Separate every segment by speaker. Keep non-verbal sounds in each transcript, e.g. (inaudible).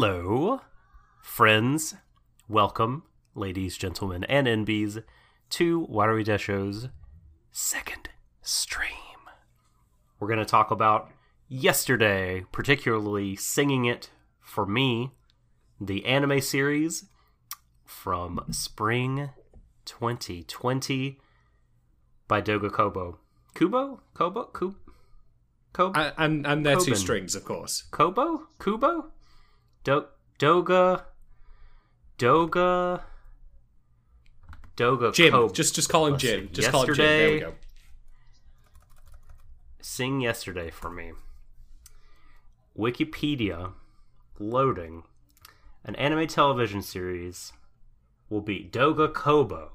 Speaker 1: Hello, friends. Welcome, ladies, gentlemen, and NBs, to Watery Desho's second stream. We're going to talk about yesterday, particularly singing it for me, the anime series from spring 2020 by Doga Kobo. Kubo? Kobo? Kubo? Kobo?
Speaker 2: And and, and their two strings, of course.
Speaker 1: Kobo? Kubo? Do- Doga? Doga? Doga
Speaker 2: Jim, just just call him
Speaker 1: Let's
Speaker 2: Jim.
Speaker 1: see.
Speaker 2: Just call him Jim. There we
Speaker 1: Yesterday-
Speaker 2: go.
Speaker 1: Sing yesterday for me. Wikipedia loading. An anime television series will be Doga Kobo.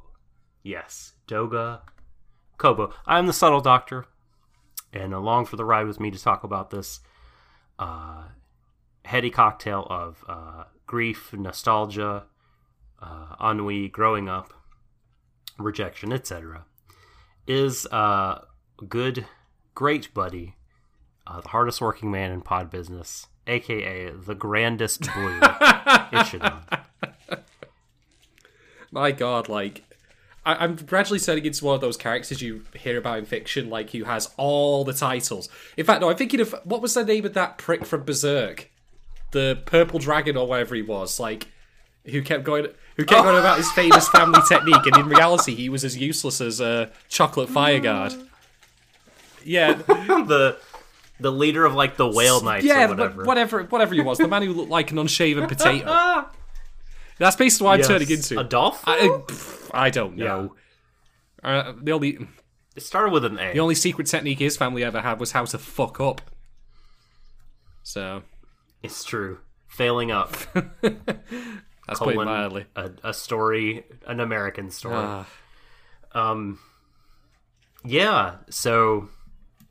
Speaker 1: Yes, Doga Kobo. I'm the subtle doctor, and along for the ride with me to talk about this uh, heady cocktail of uh, grief, nostalgia, uh, ennui, growing up, rejection, etc., is a good, great buddy, uh, the hardest working man in pod business, aka the grandest blue, (laughs) Ichidan.
Speaker 2: My God, like I, I'm gradually turning into one of those characters you hear about in fiction, like who has all the titles. In fact, no, I'm thinking of what was the name of that prick from Berserk, the purple dragon or whatever he was, like who kept going. Who kept going about his famous family (laughs) technique, and in reality, he was as useless as a chocolate fire guard. Yeah, (laughs)
Speaker 1: the the leader of like the whale knights
Speaker 2: yeah,
Speaker 1: or whatever.
Speaker 2: whatever. whatever, whatever he was, the man who looked like an unshaven (laughs) potato. That's basically what
Speaker 1: Yes.
Speaker 2: I'm turning into.
Speaker 1: Adolfo?
Speaker 2: I, I don't know. Uh, the only
Speaker 1: it started with an A.
Speaker 2: the only secret technique his family ever had was how to fuck up. So
Speaker 1: It's true. Failing up. (laughs)
Speaker 2: that's
Speaker 1: colon,
Speaker 2: mildly.
Speaker 1: a, a story, an American story.
Speaker 2: Ah.
Speaker 1: Um, yeah. So,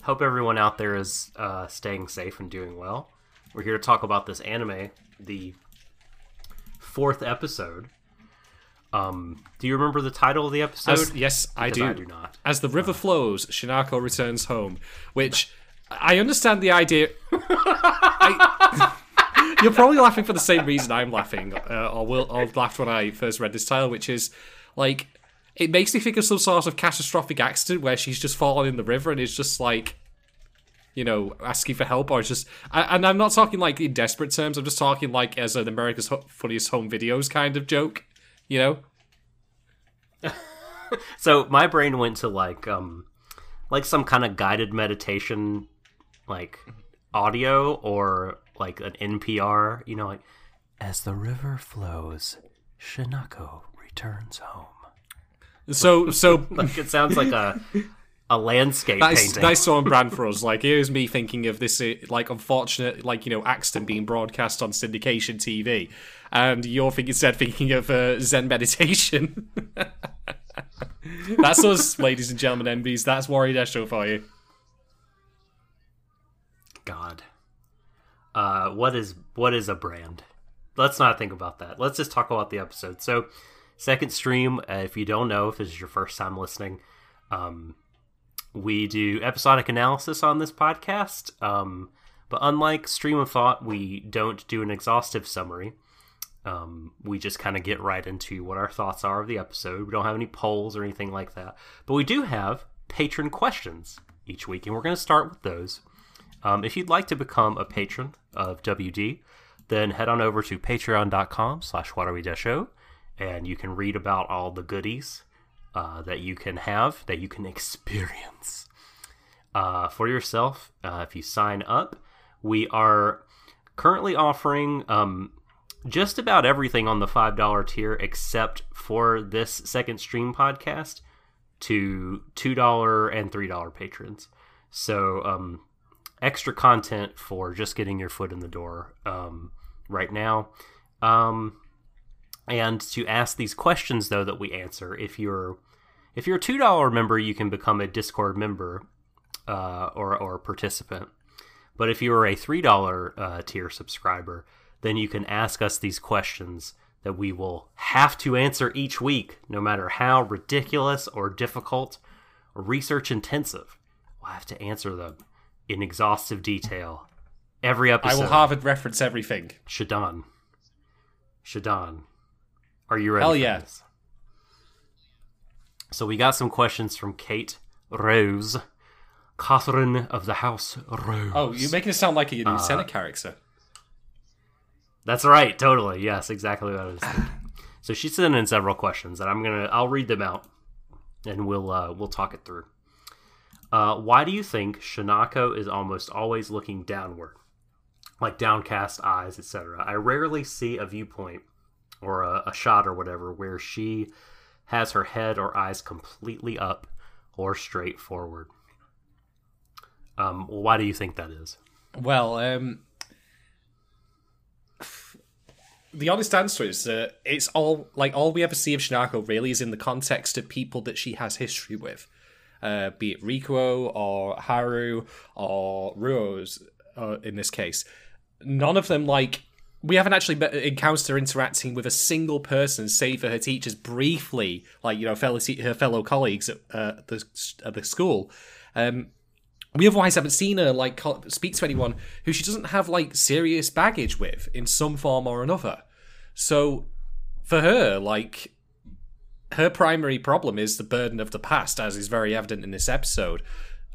Speaker 1: hope everyone out there is uh, staying safe and doing well. We're here to talk about this anime, the fourth episode. Um, do you remember the title of the episode?
Speaker 2: As- yes, I do.
Speaker 1: I do not.
Speaker 2: As the river flows, Shinako returns home, which I understand the idea. (laughs) I- you're probably laughing for the same reason I'm laughing, uh, or will laughed when I first read this title, which is like it makes me think of some sort of catastrophic accident where she's just fallen in the river and is just like. You know, asking for help, or it's just, and I'm not talking like in desperate terms. I'm just talking like as an America's Funniest Home Videos kind of joke. You know, (laughs)
Speaker 1: So my brain went to like um like some kind of guided meditation like audio or like an NPR, you know, like as the river flows, Shinako returns home.
Speaker 2: so so (laughs)
Speaker 1: Like it sounds like a a landscape
Speaker 2: That's
Speaker 1: painting.
Speaker 2: that's so on brand for us. Like here's me thinking of this uh, like unfortunate like you know accident being broadcast on syndication TV, and you're thinking instead thinking of uh, Zen meditation. (laughs) that's us, ladies and gentlemen, MBs. That's Warrior Show for you.
Speaker 1: God. Uh, what is what is a brand? Let's not think about that. Let's just talk about the episode. So, second stream. Uh, if you don't know, if this is your first time listening, um, we do episodic analysis on this podcast. Um, but unlike Stream of Thought, we don't do an exhaustive summary. Um, we just kind of get right into what our thoughts are of the episode. We don't have any polls or anything like that. But we do have patron questions each week, and we're going to start with those. Um, if you'd like to become a patron of WD, then head on over to patreon.com slash show, and you can read about all the goodies uh, that you can have, that you can (laughs) experience uh, for yourself uh, if you sign up. We are currently offering um, just about everything on the $5 tier except for this second stream podcast to $2 and $3 patrons. So, um, extra content for just getting your foot in the door um, right now. Um, and to ask these questions though that we answer, if you're if you're a two dollar member, you can become a Discord member uh, or or participant. But if you are a three dollar uh, tier subscriber, then you can ask us these questions that we will have to answer each week, no matter how ridiculous or difficult research intensive. We'll have to answer them in exhaustive detail every episode.
Speaker 2: I will Harvard reference everything.
Speaker 1: Shadon. Shadon. Are you ready?
Speaker 2: Hell
Speaker 1: yes.
Speaker 2: yeah.
Speaker 1: So we got some questions from Kate Rose, Catherine of the House Rose.
Speaker 2: Oh, you're making it sound like a new Senate character.
Speaker 1: That's right, totally. Yes, exactly what I was thinking. so she sent in several questions, and I'm gonna I'll read them out, and we'll uh, we'll talk it through. Uh, why do you think Shinako is almost always looking downward, like downcast eyes, etc.? I rarely see a viewpoint or a, a shot or whatever where she has her head or eyes completely up or straight forward. Um, why do you think that is?
Speaker 2: Well, um, the honest answer is that it's all like all we ever see of Shinako really is in the context of people that she has history with, uh, be it Rikuo or Haru or Rou's uh, in this case. None of them like we haven't actually encountered her interacting with a single person, save for her teachers briefly, like you know fellow her fellow colleagues at uh, the at the school. Um, we otherwise haven't seen her like speak to anyone who she doesn't have like serious baggage with in some form or another. So for her, like her primary problem is the burden of the past, as is very evident in this episode.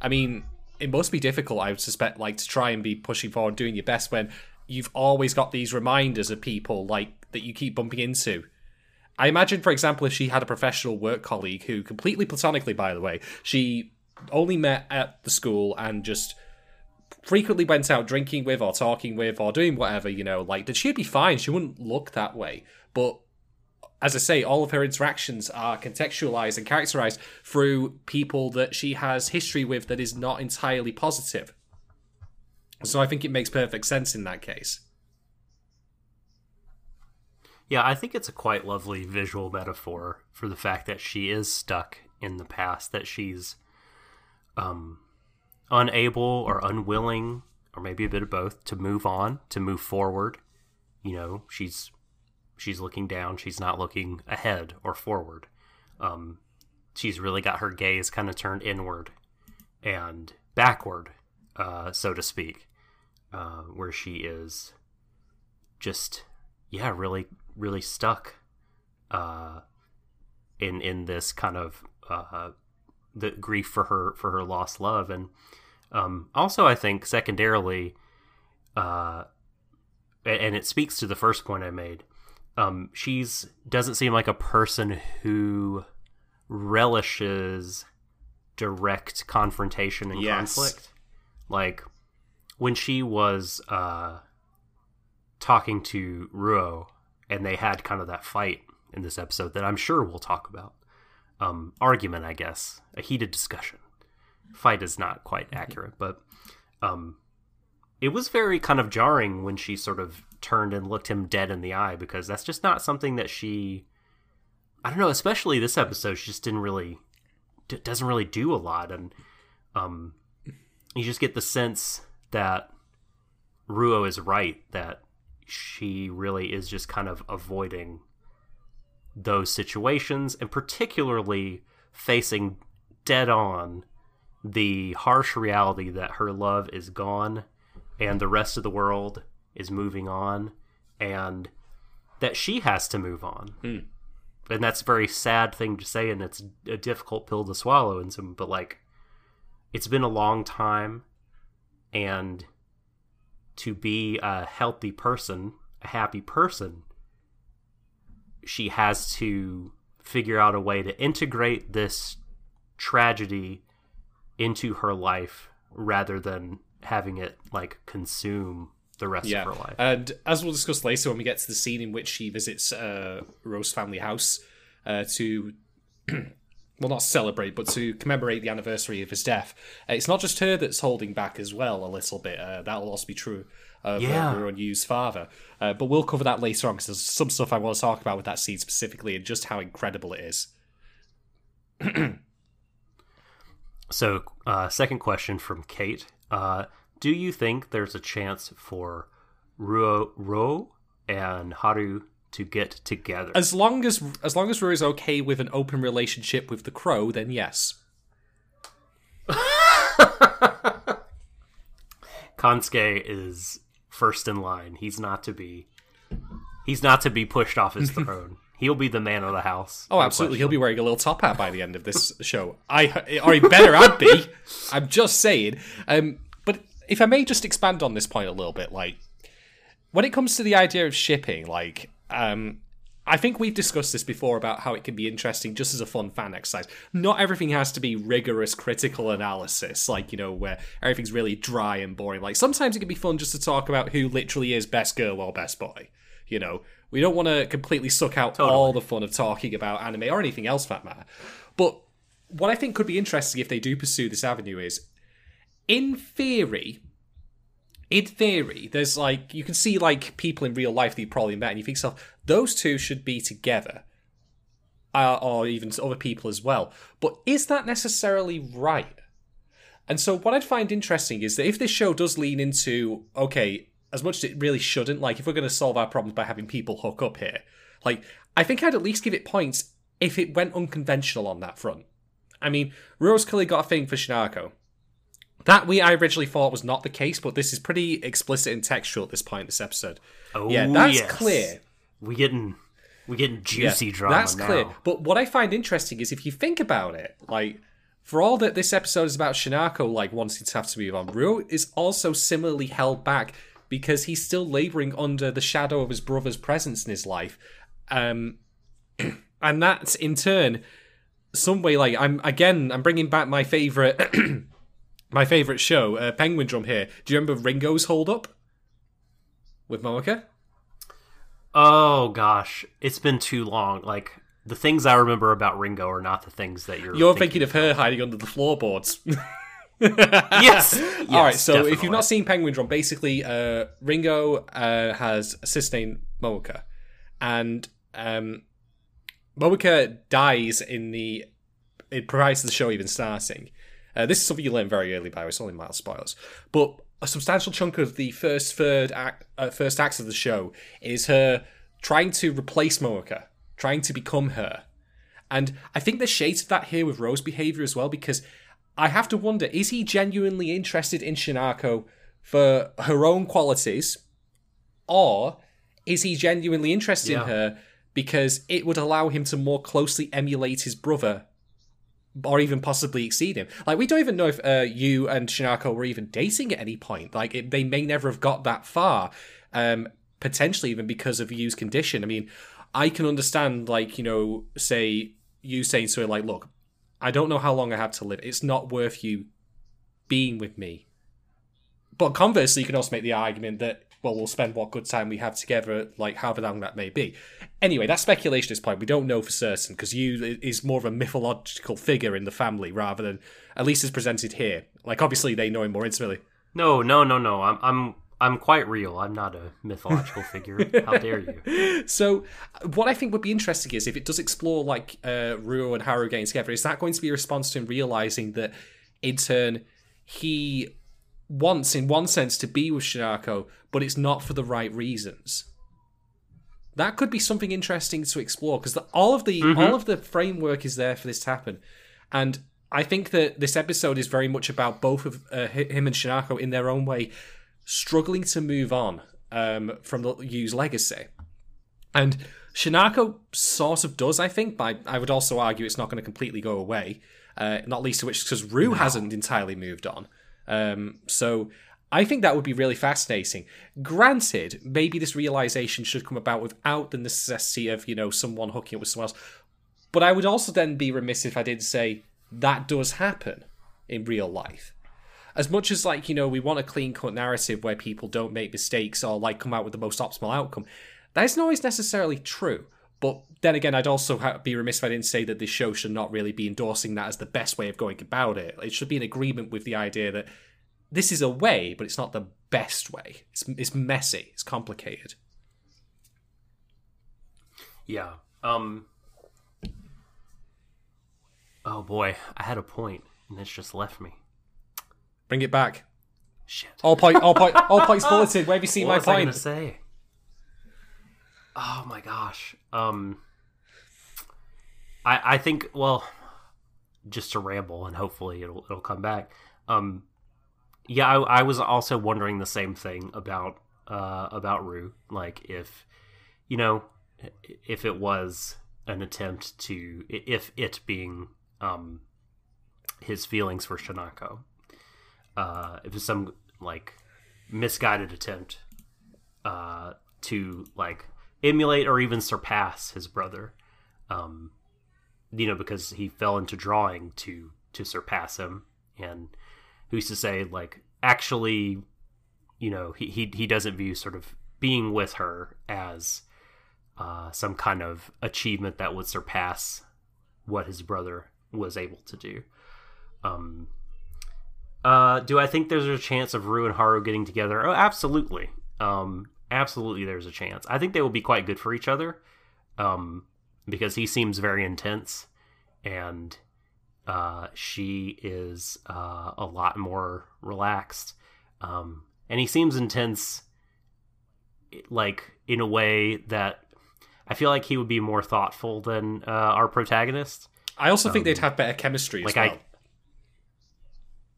Speaker 2: I mean, it must be difficult, I would suspect, like to try and be pushing forward, doing your best when you've always got these reminders of people like that you keep bumping into. I imagine, for example, if she had a professional work colleague who, completely platonically, by the way, she only met at the school and just frequently went out drinking with or talking with or doing whatever, you know, like that she'd be fine. She wouldn't look that way. But as I say, all of her interactions are contextualized and characterized through people that she has history with that is not entirely positive. So I think it makes perfect sense in that case.
Speaker 1: Yeah, I think it's a quite lovely visual metaphor for the fact that she is stuck in the past, that she's um unable or unwilling or maybe a bit of both to move on, to move forward. You know, she's she's looking down, she's not looking ahead or forward. Um she's really got her gaze kind of turned inward and backward, uh so to speak. Uh where she is just yeah, really really stuck uh in in this kind of uh the grief for her for her lost love and um also I think secondarily uh and it speaks to the first point I made um she's doesn't seem like a person who relishes direct confrontation and
Speaker 2: Yes.
Speaker 1: conflict like when she was uh talking to Rou and they had kind of that fight in this episode that I'm sure we'll talk about. Um, argument, I guess, a heated discussion. Fight is not quite accurate, but um, it was very kind of jarring when she sort of turned and looked him dead in the eye because that's just not something that she. I don't know, especially this episode, she just didn't really d- doesn't really do a lot, and um, you just get the sense that Rou is right that she really is just kind of avoiding those situations and particularly facing dead on the harsh reality that her love is gone and the rest of the world is moving on and that she has to move on. Hmm. And that's a very sad thing to say and it's a difficult pill to swallow and some but like it's been a long time and to be a healthy person, a happy person, she has to figure out a way to integrate this tragedy into her life rather than having it like consume the rest
Speaker 2: Yeah,
Speaker 1: of her life.
Speaker 2: and as we'll discuss later when we get to the scene in which she visits uh, Rose family house uh, to, (clears throat) well, not celebrate, but to commemorate the anniversary of his death. Uh, it's not just her that's holding back as well a little bit. Uh, that'll also be true of
Speaker 1: Yeah.
Speaker 2: uh, Ruan Yu's father. Uh, but we'll cover that later on because there's some stuff I want to talk about with that scene specifically and just how incredible it is. (clears throat)
Speaker 1: So, uh, second question from Kate: uh, Do you think there's a chance for Rou, Rou and Haru to get together?
Speaker 2: As long as as long as Rou is okay with an open relationship with the crow, then yes. (laughs)
Speaker 1: Kansuke is first in line. He's not to be. He's not to be pushed off his (laughs) throne. He'll be the man of the house.
Speaker 2: Oh, absolutely. He'll be wearing a little top hat by the end of this show. I, or he better I'd be. (laughs) I'm just saying. Um, if I may just expand on this point a little bit, like when it comes to the idea of shipping, like um, I think we've discussed this before about how it can be interesting just as a fun fan exercise. Not everything has to be rigorous critical analysis, like, you know, where everything's really dry and boring. Like, sometimes it can be fun just to talk about who literally is best girl or best boy. You know, we don't want to completely suck out
Speaker 1: Totally.
Speaker 2: all the fun of talking about anime or anything else for that matter. But what I think could be interesting if they do pursue this avenue is, in theory, in theory, there's like you can see like people in real life that you probably met, and you think yourself, those two should be together, uh, or even other people as well. But is that necessarily right? And so, what I'd find interesting is that if this show does lean into okay, as much as it really shouldn't, like if we're going to solve our problems by having people hook up here, like I think I'd at least give it points if it went unconventional on that front. I mean, Rose clearly got a thing for Shinako. That we I originally thought was not the case, but this is pretty explicit and textual at this point in this episode.
Speaker 1: Oh,
Speaker 2: yeah, that's
Speaker 1: yes.
Speaker 2: clear.
Speaker 1: We getting we getting juicy
Speaker 2: Yeah,
Speaker 1: drama
Speaker 2: That's
Speaker 1: now.
Speaker 2: clear. But what I find interesting is if you think about it, like for all that this episode is about Shinako like wanting to have to move on, Rou is also similarly held back because he's still laboring under the shadow of his brother's presence in his life. Um (clears throat) and that's in turn some way like I'm again I'm bringing back my favorite (clears throat) my favorite show, uh, Penguin Drum here. Do you remember Ringo's hold up with Momoka?
Speaker 1: Oh gosh, it's been too long. Like the things I remember about Ringo are not the things that you're.
Speaker 2: You're thinking of her hiding under the floorboards. (laughs)
Speaker 1: yes. (laughs)
Speaker 2: All right.
Speaker 1: Yes,
Speaker 2: So if you've not seen Penguin Drum, basically, uh, Ringo uh, has a sister named Momoka, and um, Momoka dies in the it prior to the show even starting. Uh, this is something you learn very early, by the way. It's only mild spoilers, but a substantial chunk of the first third act, uh, first acts of the show is her trying to replace Momoka, trying to become her. And I think there's shades of that here with Rose's behavior as well, because I have to wonder is he genuinely interested in Shinako for her own qualities, or is he genuinely interested
Speaker 1: Yeah.
Speaker 2: in her because it would allow him to more closely emulate his brother? Or even possibly exceed him. Like we don't even know if uh, Yu and Shinako were even dating at any point. Like it, they may never have got that far. Um, potentially even because of Yu's condition. I mean, I can understand like you know, say you saying to her like, "Look, I don't know how long I have to live. It's not worth you being with me." But conversely, you can also make the argument that well, we'll spend what good time we have together, like however long that may be. Anyway, that's speculation at this point. We don't know for certain because Yu is more of a mythological figure in the family rather than at least as presented here. Like obviously they know him more intimately.
Speaker 1: No, no, no, no. I'm I'm I'm quite real. I'm not a mythological (laughs) figure. How dare you? (laughs)
Speaker 2: So, what I think would be interesting is if it does explore like uh, Rou and Haru getting together, is that going to be a response to him realizing that in turn he wants, in one sense, to be with Shinako, but it's not for the right reasons. That could be something interesting to explore because all of the all of the framework is there for this to happen, and I think that this episode is very much about both of uh, him and Shinako in their own way struggling to move on um, from the Yu's legacy. And Shinako sort of does, I think, but I would also argue it's not going to completely go away. Uh, not least of which because Rou hasn't entirely moved on. Um, so I think that would be really fascinating. Granted, maybe this realization should come about without the necessity of, you know, someone hooking up with someone else. But I would also then be remiss if I didn't say that does happen in real life as much as like you know we want a clean cut narrative where people don't make mistakes or like come out with the most optimal outcome that isn't always necessarily true but then again i'd also be remiss if i didn't say that this show should not really be endorsing that as the best way of going about it it should be in agreement with the idea that this is a way but it's not the best way it's, it's messy it's complicated
Speaker 1: Yeah. Um. Oh boy, I had a point and it's just left me.
Speaker 2: bring it back
Speaker 1: Shit.
Speaker 2: all point all point all (laughs) points bulleted where have you seen
Speaker 1: what
Speaker 2: my
Speaker 1: was I
Speaker 2: point
Speaker 1: gonna say? Oh my gosh. Um. I I think well, just to ramble and hopefully it'll it'll come back. Um. Yeah, I, I was also wondering the same thing about uh, about Rou. Like if you know if it was an attempt to if it being um his feelings for Shinako. Uh, if it's some like misguided attempt uh, to like emulate or even surpass his brother, um, you know, because he fell into drawing to to surpass him, and who's to say like actually, you know, he he he doesn't view sort of being with her as uh, some kind of achievement that would surpass what his brother was able to do. Um, uh, do I think there's a chance of Rou and Haru getting together? Oh, absolutely. Um, absolutely, there's a chance. I think they will be quite good for each other. Um, because he seems very intense, and uh, she is uh, a lot more relaxed. Um, and he seems intense, like in a way that I feel like he would be more thoughtful than uh, our protagonist.
Speaker 2: I also think they'd have better chemistry
Speaker 1: like
Speaker 2: as well.
Speaker 1: I-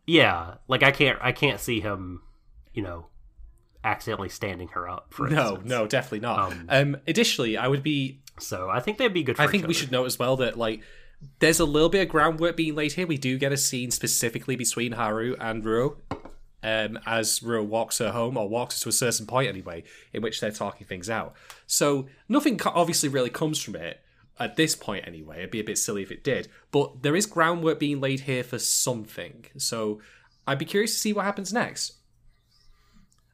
Speaker 1: Yeah, like I can't I can't see him, you know, accidentally standing her up. For
Speaker 2: no,
Speaker 1: instance.
Speaker 2: no, definitely not.
Speaker 1: Um,
Speaker 2: Um, additionally, I would be.
Speaker 1: So I think they'd be good. For
Speaker 2: I think we should note as well that like there's a little bit of groundwork being laid here. We do get a scene specifically between Haru and Rou. Um, as Rou walks her home, or walks to a certain point anyway, in which they're talking things out. So nothing obviously really comes from it at this point anyway. It'd be a bit silly if it did. But there is groundwork being laid here for something. So I'd be curious to see what happens next.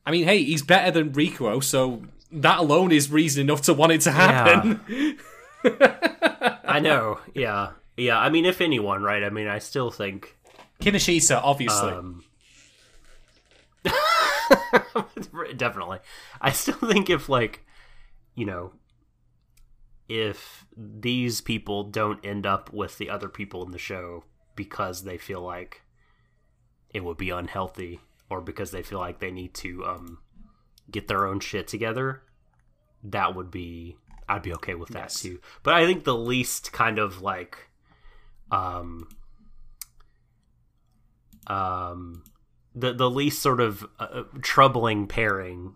Speaker 2: I mean, hey, he's better than Rikuo, so that alone is reason enough to want it to happen. (laughs)
Speaker 1: I know. Yeah, yeah. I mean, if anyone, right? I mean, I still think.
Speaker 2: Kinoshita, obviously.
Speaker 1: Um, (laughs) definitely. I still think if like, you know, if these people don't end up with the other people in the show because they feel like it would be unhealthy or because they feel like they need to um get their own shit together, that would be I'd be okay with that
Speaker 2: Yes.
Speaker 1: too. But I think the least kind of like um um the the least sort of uh, troubling pairing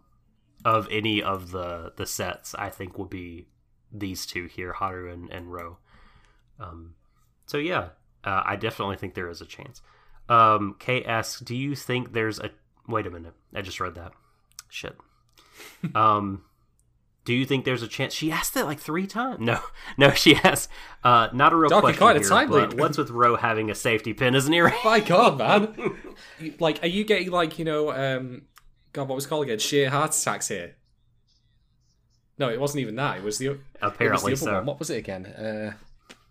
Speaker 1: of any of the the sets I think would be these two here, Haru and, and Ro. Um, so yeah, uh, I definitely think there is a chance. Um, Kay asks, "Do you think there's a?" Wait a minute, I just read that. Shit. um, (laughs) do you think there's a chance? She asked that like three times. No, (laughs) no, she asked. Uh, not a real
Speaker 2: Donkey
Speaker 1: question
Speaker 2: quite a
Speaker 1: here,
Speaker 2: time
Speaker 1: but what's with Ro having a safety pin as an earring?
Speaker 2: My God, man! Like, are you getting like you know, um, God, what was it called again? Sheer heart attacks here. No, it wasn't even that. It was the it was
Speaker 1: Apparently
Speaker 2: the other
Speaker 1: so.
Speaker 2: one. What was it again? Uh,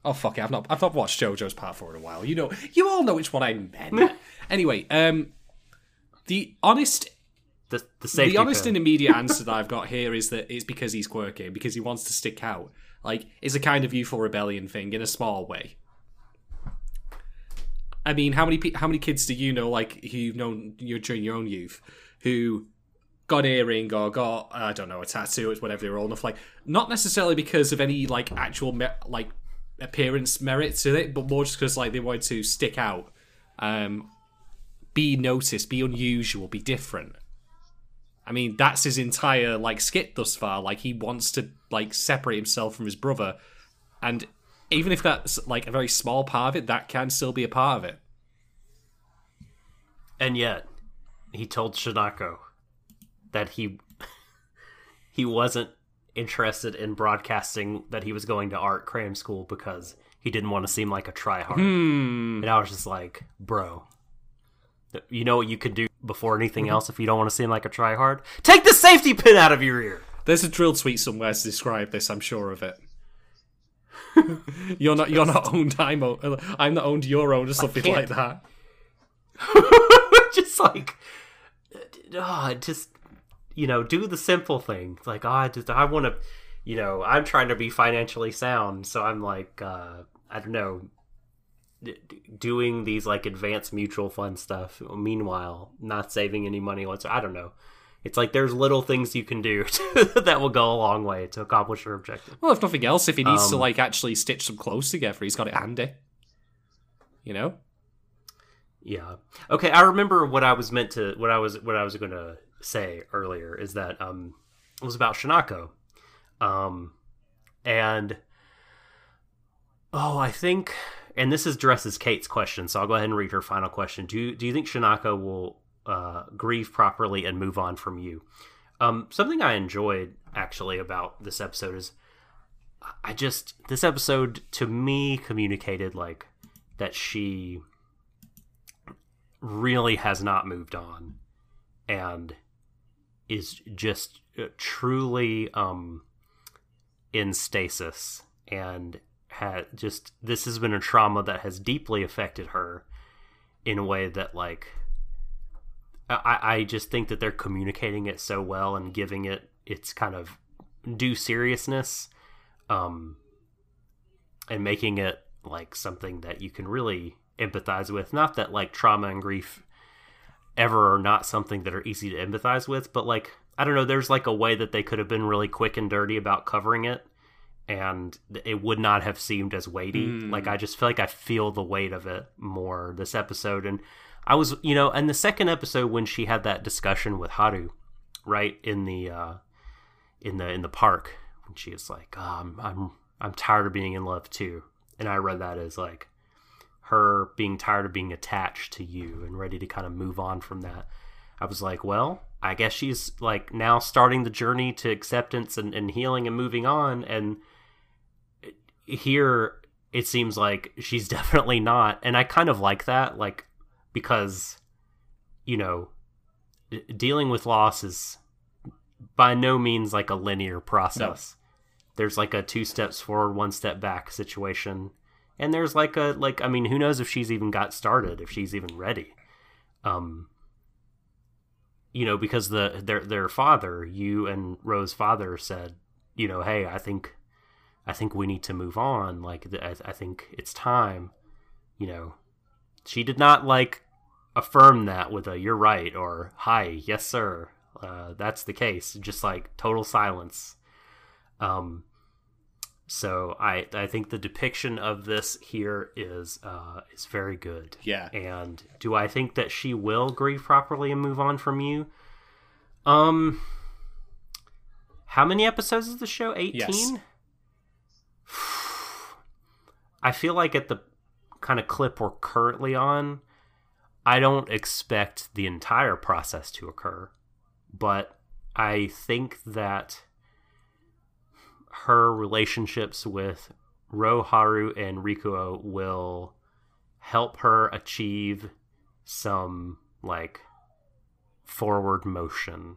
Speaker 2: oh fuck it! I've not I've not watched JoJo's Part Four in a while. You know, you all know which one I meant. (laughs) anyway, um, the honest
Speaker 1: The, the safety
Speaker 2: the honest
Speaker 1: pin.
Speaker 2: and immediate answer that I've got here is that it's because he's quirky, because he wants to stick out. Like, it's a kind of youthful rebellion thing in a small way. I mean, how many pe- how many kids do you know, like who you've known you during your own youth, who got an earring or got I don't know a tattoo or whatever they were old enough, like not necessarily because of any like actual me- like appearance merit to it, but more just because like they wanted to stick out, um, be noticed, be unusual, be different. I mean, that's his entire like skit thus far. Like he wants to like separate himself from his brother, and even if that's like a very small part of it, that can still be a part of it.
Speaker 1: And yet, he told Shinako that he (laughs) he wasn't interested in broadcasting that he was going to art cram school because he didn't want to seem like a tryhard.
Speaker 2: Hmm.
Speaker 1: And I was just like, bro, you know what you could do before anything else if you don't want to seem like a tryhard? Take the safety pin out of your ear.
Speaker 2: There's a drill tweet somewhere to describe this. I'm sure of it. (laughs) you're not. You're not owned. I'm. o- I'm not owned. You're owned, or something like that. (laughs)
Speaker 1: just like, oh, just you know, do the simple thing. It's like, oh, I just I want to, you know, I'm trying to be financially sound, so I'm like, uh, I don't know, d- doing these like advanced mutual fund stuff. Meanwhile, not saving any money whatsoever. I don't know. It's like there's little things you can do (laughs) that will go a long way to accomplish your objective.
Speaker 2: Well, if nothing else, if he needs to
Speaker 1: Um,
Speaker 2: like actually stitch some clothes together, he's got it handy. You know.
Speaker 1: Yeah. Okay, I remember what I was meant to what I was what I was going to say earlier is that um, it was about Shinako, um, and oh, I think, and this is addresses Kate's question, so I'll go ahead and read her final question. Do you, do you think Shinako will uh, grieve properly and move on from Yu? Um, something I enjoyed actually about this episode is I just this episode to me communicated like that she really has not moved on and is just uh, truly um in stasis and had just this has been a trauma that has deeply affected her in a way that like I, I just think that they're communicating it so well and giving it its kind of due seriousness um and making it like something that you can really empathize with. Not that like trauma and grief ever are not something that are easy to empathize with but like i don't know there's like a way that they could have been really quick and dirty about covering it and it would not have seemed as weighty mm. like i just feel like i feel the weight of it more this episode and i was you know and the second episode when she had that discussion with haru right in the uh in the in the park when she was like oh, I'm, I'm i'm tired of being in love too and i read that as like her being tired of being attached to Yu and ready to kind of move on from that. I was like, well, I guess she's like now starting the journey to acceptance and, and healing and moving on. And here it seems like she's (laughs) definitely not. And I kind of like that, like, because, you know, dealing with loss is by no means like a linear process. No. There's like a two steps forward, one step back situation and there's like a like i mean who knows if she's even got started if she's even ready. Um you know because the their their father Yu and rose father said you know hey i think i think we need to move on. Like i, I think it's time. You know she did not like affirm that with a you're right or hi yes sir. Uh, that's the case. Just like total silence. Um so I I think the depiction of this here is uh, is very good.
Speaker 2: Yeah.
Speaker 1: And do I think that she will grieve properly and move on from Yu? Um. How many episodes is the show? Eighteen. Yes. (sighs) I feel like at the kind of clip we're currently on, I don't expect the entire process to occur, but I think that her relationships with Roharu and Rikuo will help her achieve some like forward motion.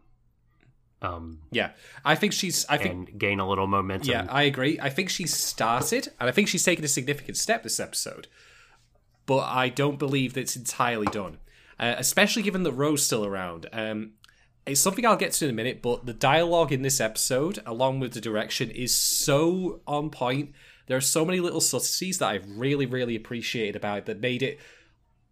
Speaker 2: Um, yeah, I think she's. I think
Speaker 1: gain a little momentum.
Speaker 2: Yeah, I agree. I think she's started, and I think she's taken a significant step this episode. But I don't believe that it's entirely done, uh, especially given that Ro's still around. Um, it's something I'll get to in a minute, but the dialogue in this episode, along with the direction, is so on point. There are so many little subtleties that I've really, really appreciated about it that made it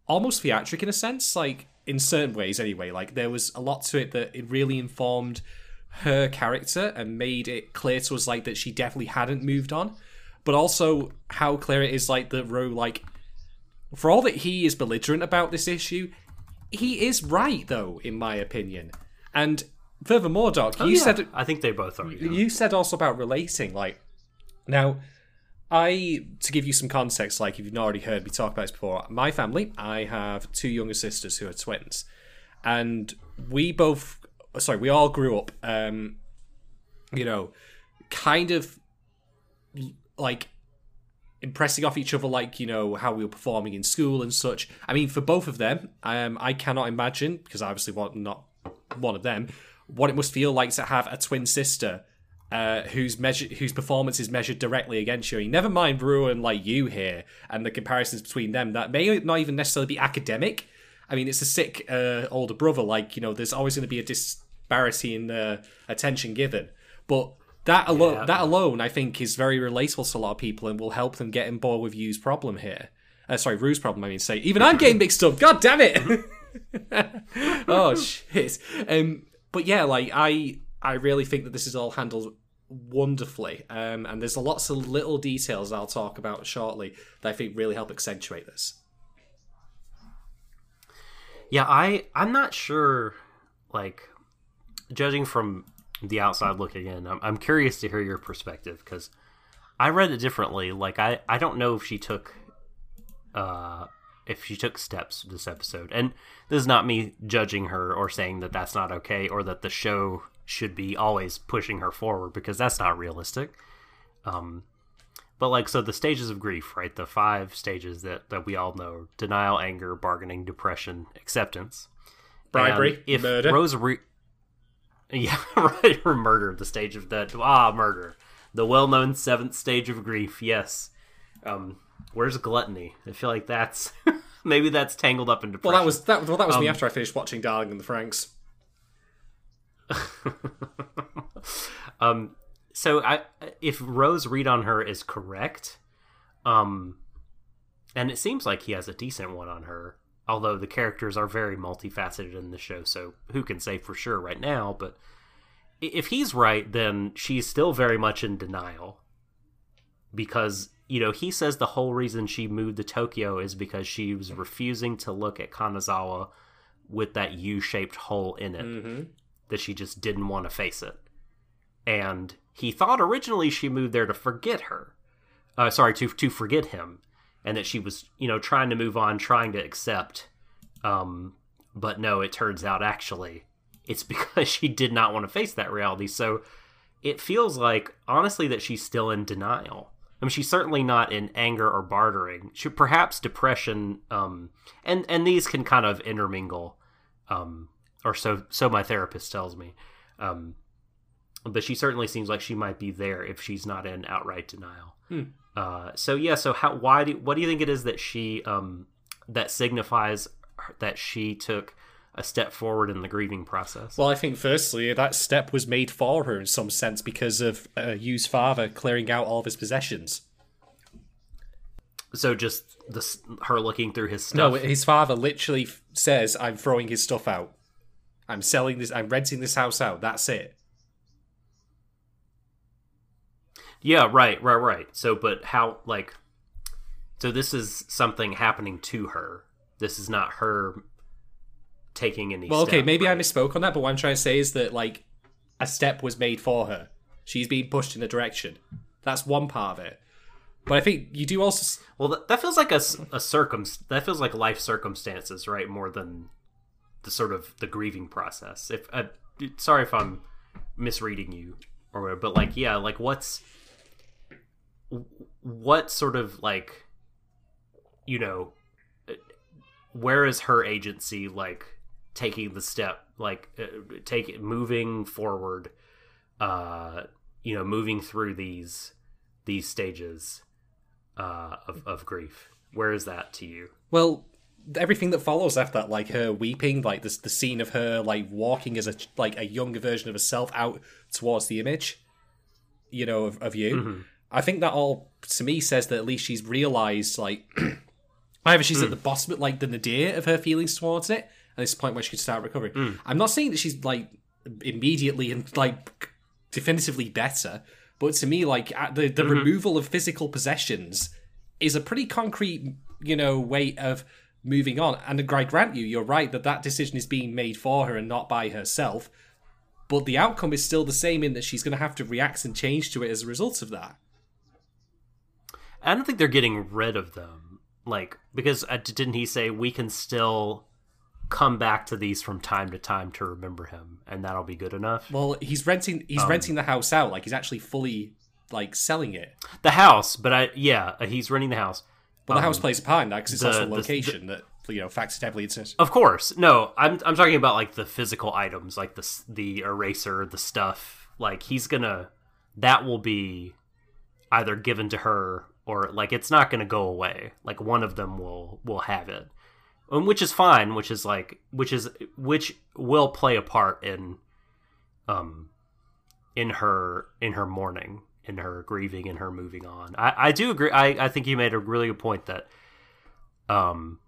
Speaker 2: almost theatric in a sense, like in certain ways anyway. Like there was a lot to it that it really informed her character and made it clear to us like that she definitely hadn't moved on. But also how clear it is like that Ro like for all that he is belligerent about this issue, he is right though, in my opinion. And furthermore, Doc, oh, you yeah. said
Speaker 1: I think they both are.
Speaker 2: Yeah. You said also about relating, like now. I to give you some context, like if you've not already heard me talk about this before, my family, I have two younger sisters who are twins, and we both, sorry, we all grew up, um, you know, kind of like impressing off each other, like you know how we were performing in school and such. I mean, for both of them, um, I cannot imagine because I obviously want not one of them, what it must feel like to have a twin sister uh, whose measure whose performance is measured directly against you. Never mind ruin like you here and the comparisons between them that may not even necessarily be academic. I mean, it's a sick uh, older brother. Like you know, there's always going to be a disparity in the attention given, but that alone, yeah. that alone, I think, is very relatable to a lot of people and will help them get on board with Yu's problem here. Uh, sorry, Rou's problem. I mean, say even I'm getting mixed up. God damn it! (laughs) (laughs) oh shit. Um, but yeah, like I I really think that this is all handled wonderfully. Um, and there's lots of little details I'll talk about shortly that I think really help accentuate this.
Speaker 1: Yeah, I I'm not sure like judging from the outside looking in, I'm, I'm curious to hear your perspective because I read it differently. Like I, I don't know if she took, uh, if she took steps this episode, and this is not me judging her or saying that that's not okay or that the show should be always pushing her forward because that's not realistic. Um, but like so, the stages of grief, right? The five stages that that we all know: denial, anger, bargaining, depression, acceptance,
Speaker 2: Bribery,
Speaker 1: And if
Speaker 2: murder.
Speaker 1: Rose, re- (laughs) yeah, (laughs) right, or murder, the stage of that. Ah, murder, the well-known seventh stage of grief. Yes. Um, where's gluttony? I feel like that's (laughs) maybe that's tangled up in depression.
Speaker 2: well, that was that. Well, that was me
Speaker 1: Um,
Speaker 2: after I finished watching Darling in the FranXX. (laughs)
Speaker 1: um so i if rose read on her is correct um and it seems like he has a decent one on her although the characters are very multifaceted in the show so who can say for sure right now but if he's right then she's still very much in denial because you know he says the whole reason she moved to tokyo is because she was refusing to look at kanazawa with that u-shaped hole in it
Speaker 2: Mm-hmm.
Speaker 1: that she just didn't want to face it. And he thought originally she moved there to forget her. Uh, sorry, to to forget him, and that she was, you know, trying to move on, trying to accept. Um, but no, it turns out actually it's (laughs) because she did not want to face that reality. So it feels like honestly that she's still in denial. I mean, she's certainly not in anger or bartering. She perhaps depression, um, and and these can kind of intermingle, um, or so so my therapist tells me. Um, but she certainly seems like she might be there if she's not in outright denial.
Speaker 2: Hmm.
Speaker 1: Uh, so yeah, so how why do what do you think it is that she um, that signifies that she took a step forward in the grieving process?
Speaker 2: Well, I think firstly that step was made for her in some sense because of uh, Yu's father clearing out all of his possessions.
Speaker 1: so just the her looking through his stuff.
Speaker 2: No, his father literally says, "I'm throwing his stuff out. I'm selling this. I'm renting this house out. That's it."
Speaker 1: Yeah, right, right, right. So, but how, like, so this is something happening to her. This is not her taking any.
Speaker 2: Well, okay,
Speaker 1: step,
Speaker 2: maybe I
Speaker 1: right?
Speaker 2: misspoke on that, but what I'm trying to say is that like a step was made for her. She's being pushed in a direction. That's one part of it. But I think you do also.
Speaker 1: Well, that, that feels like a, a circum. That feels like life circumstances, right? More than the sort of the grieving process. If uh, sorry if I'm misreading you or whatever, but like, yeah, like what's what sort of like you know uh, where is her agency like taking the step like uh, take it moving forward uh you know moving through these these stages uh of, of grief where is that to you
Speaker 2: Well, everything that follows after that, like her weeping, like this, the scene of her like walking as a like a younger version of herself out towards the image, you know, of, of Yu.
Speaker 1: Mhm.
Speaker 2: I think that all to me says that at least she's realized like (clears throat) either she's at the bottom, like the nadir of her feelings towards it, and it's a point where she could start recovering. I'm not saying that she's like immediately and like definitively better, but to me, like the the removal of physical possessions is a pretty concrete, you know, way of moving on. And I grant you, you're right that that decision is being made for her and not by herself. But the outcome is still the same in that she's going to have to react and change to it as a result of that.
Speaker 1: i don't think they're getting rid of them like because uh, didn't he say we can still come back to these from time to time to remember him and that'll be good enough
Speaker 2: Well, he's renting he's renting the house out, like he's actually fully like selling it.
Speaker 1: the house but i yeah uh, he's renting the house
Speaker 2: Well, the house plays a part in that because it's
Speaker 1: the-
Speaker 2: also a
Speaker 1: the-
Speaker 2: location that you know heavily into it.
Speaker 1: Of course, no. I'm I'm talking about like the physical items, like the the eraser, the stuff. Like he's gonna, that will be either given to her or like it's not gonna go away. Like one of them will will have it, and which is fine. Which is like which is which will play a part in, um, in her in her mourning, in her grieving, in her moving on. I I do agree. I I think you made a really good point that, um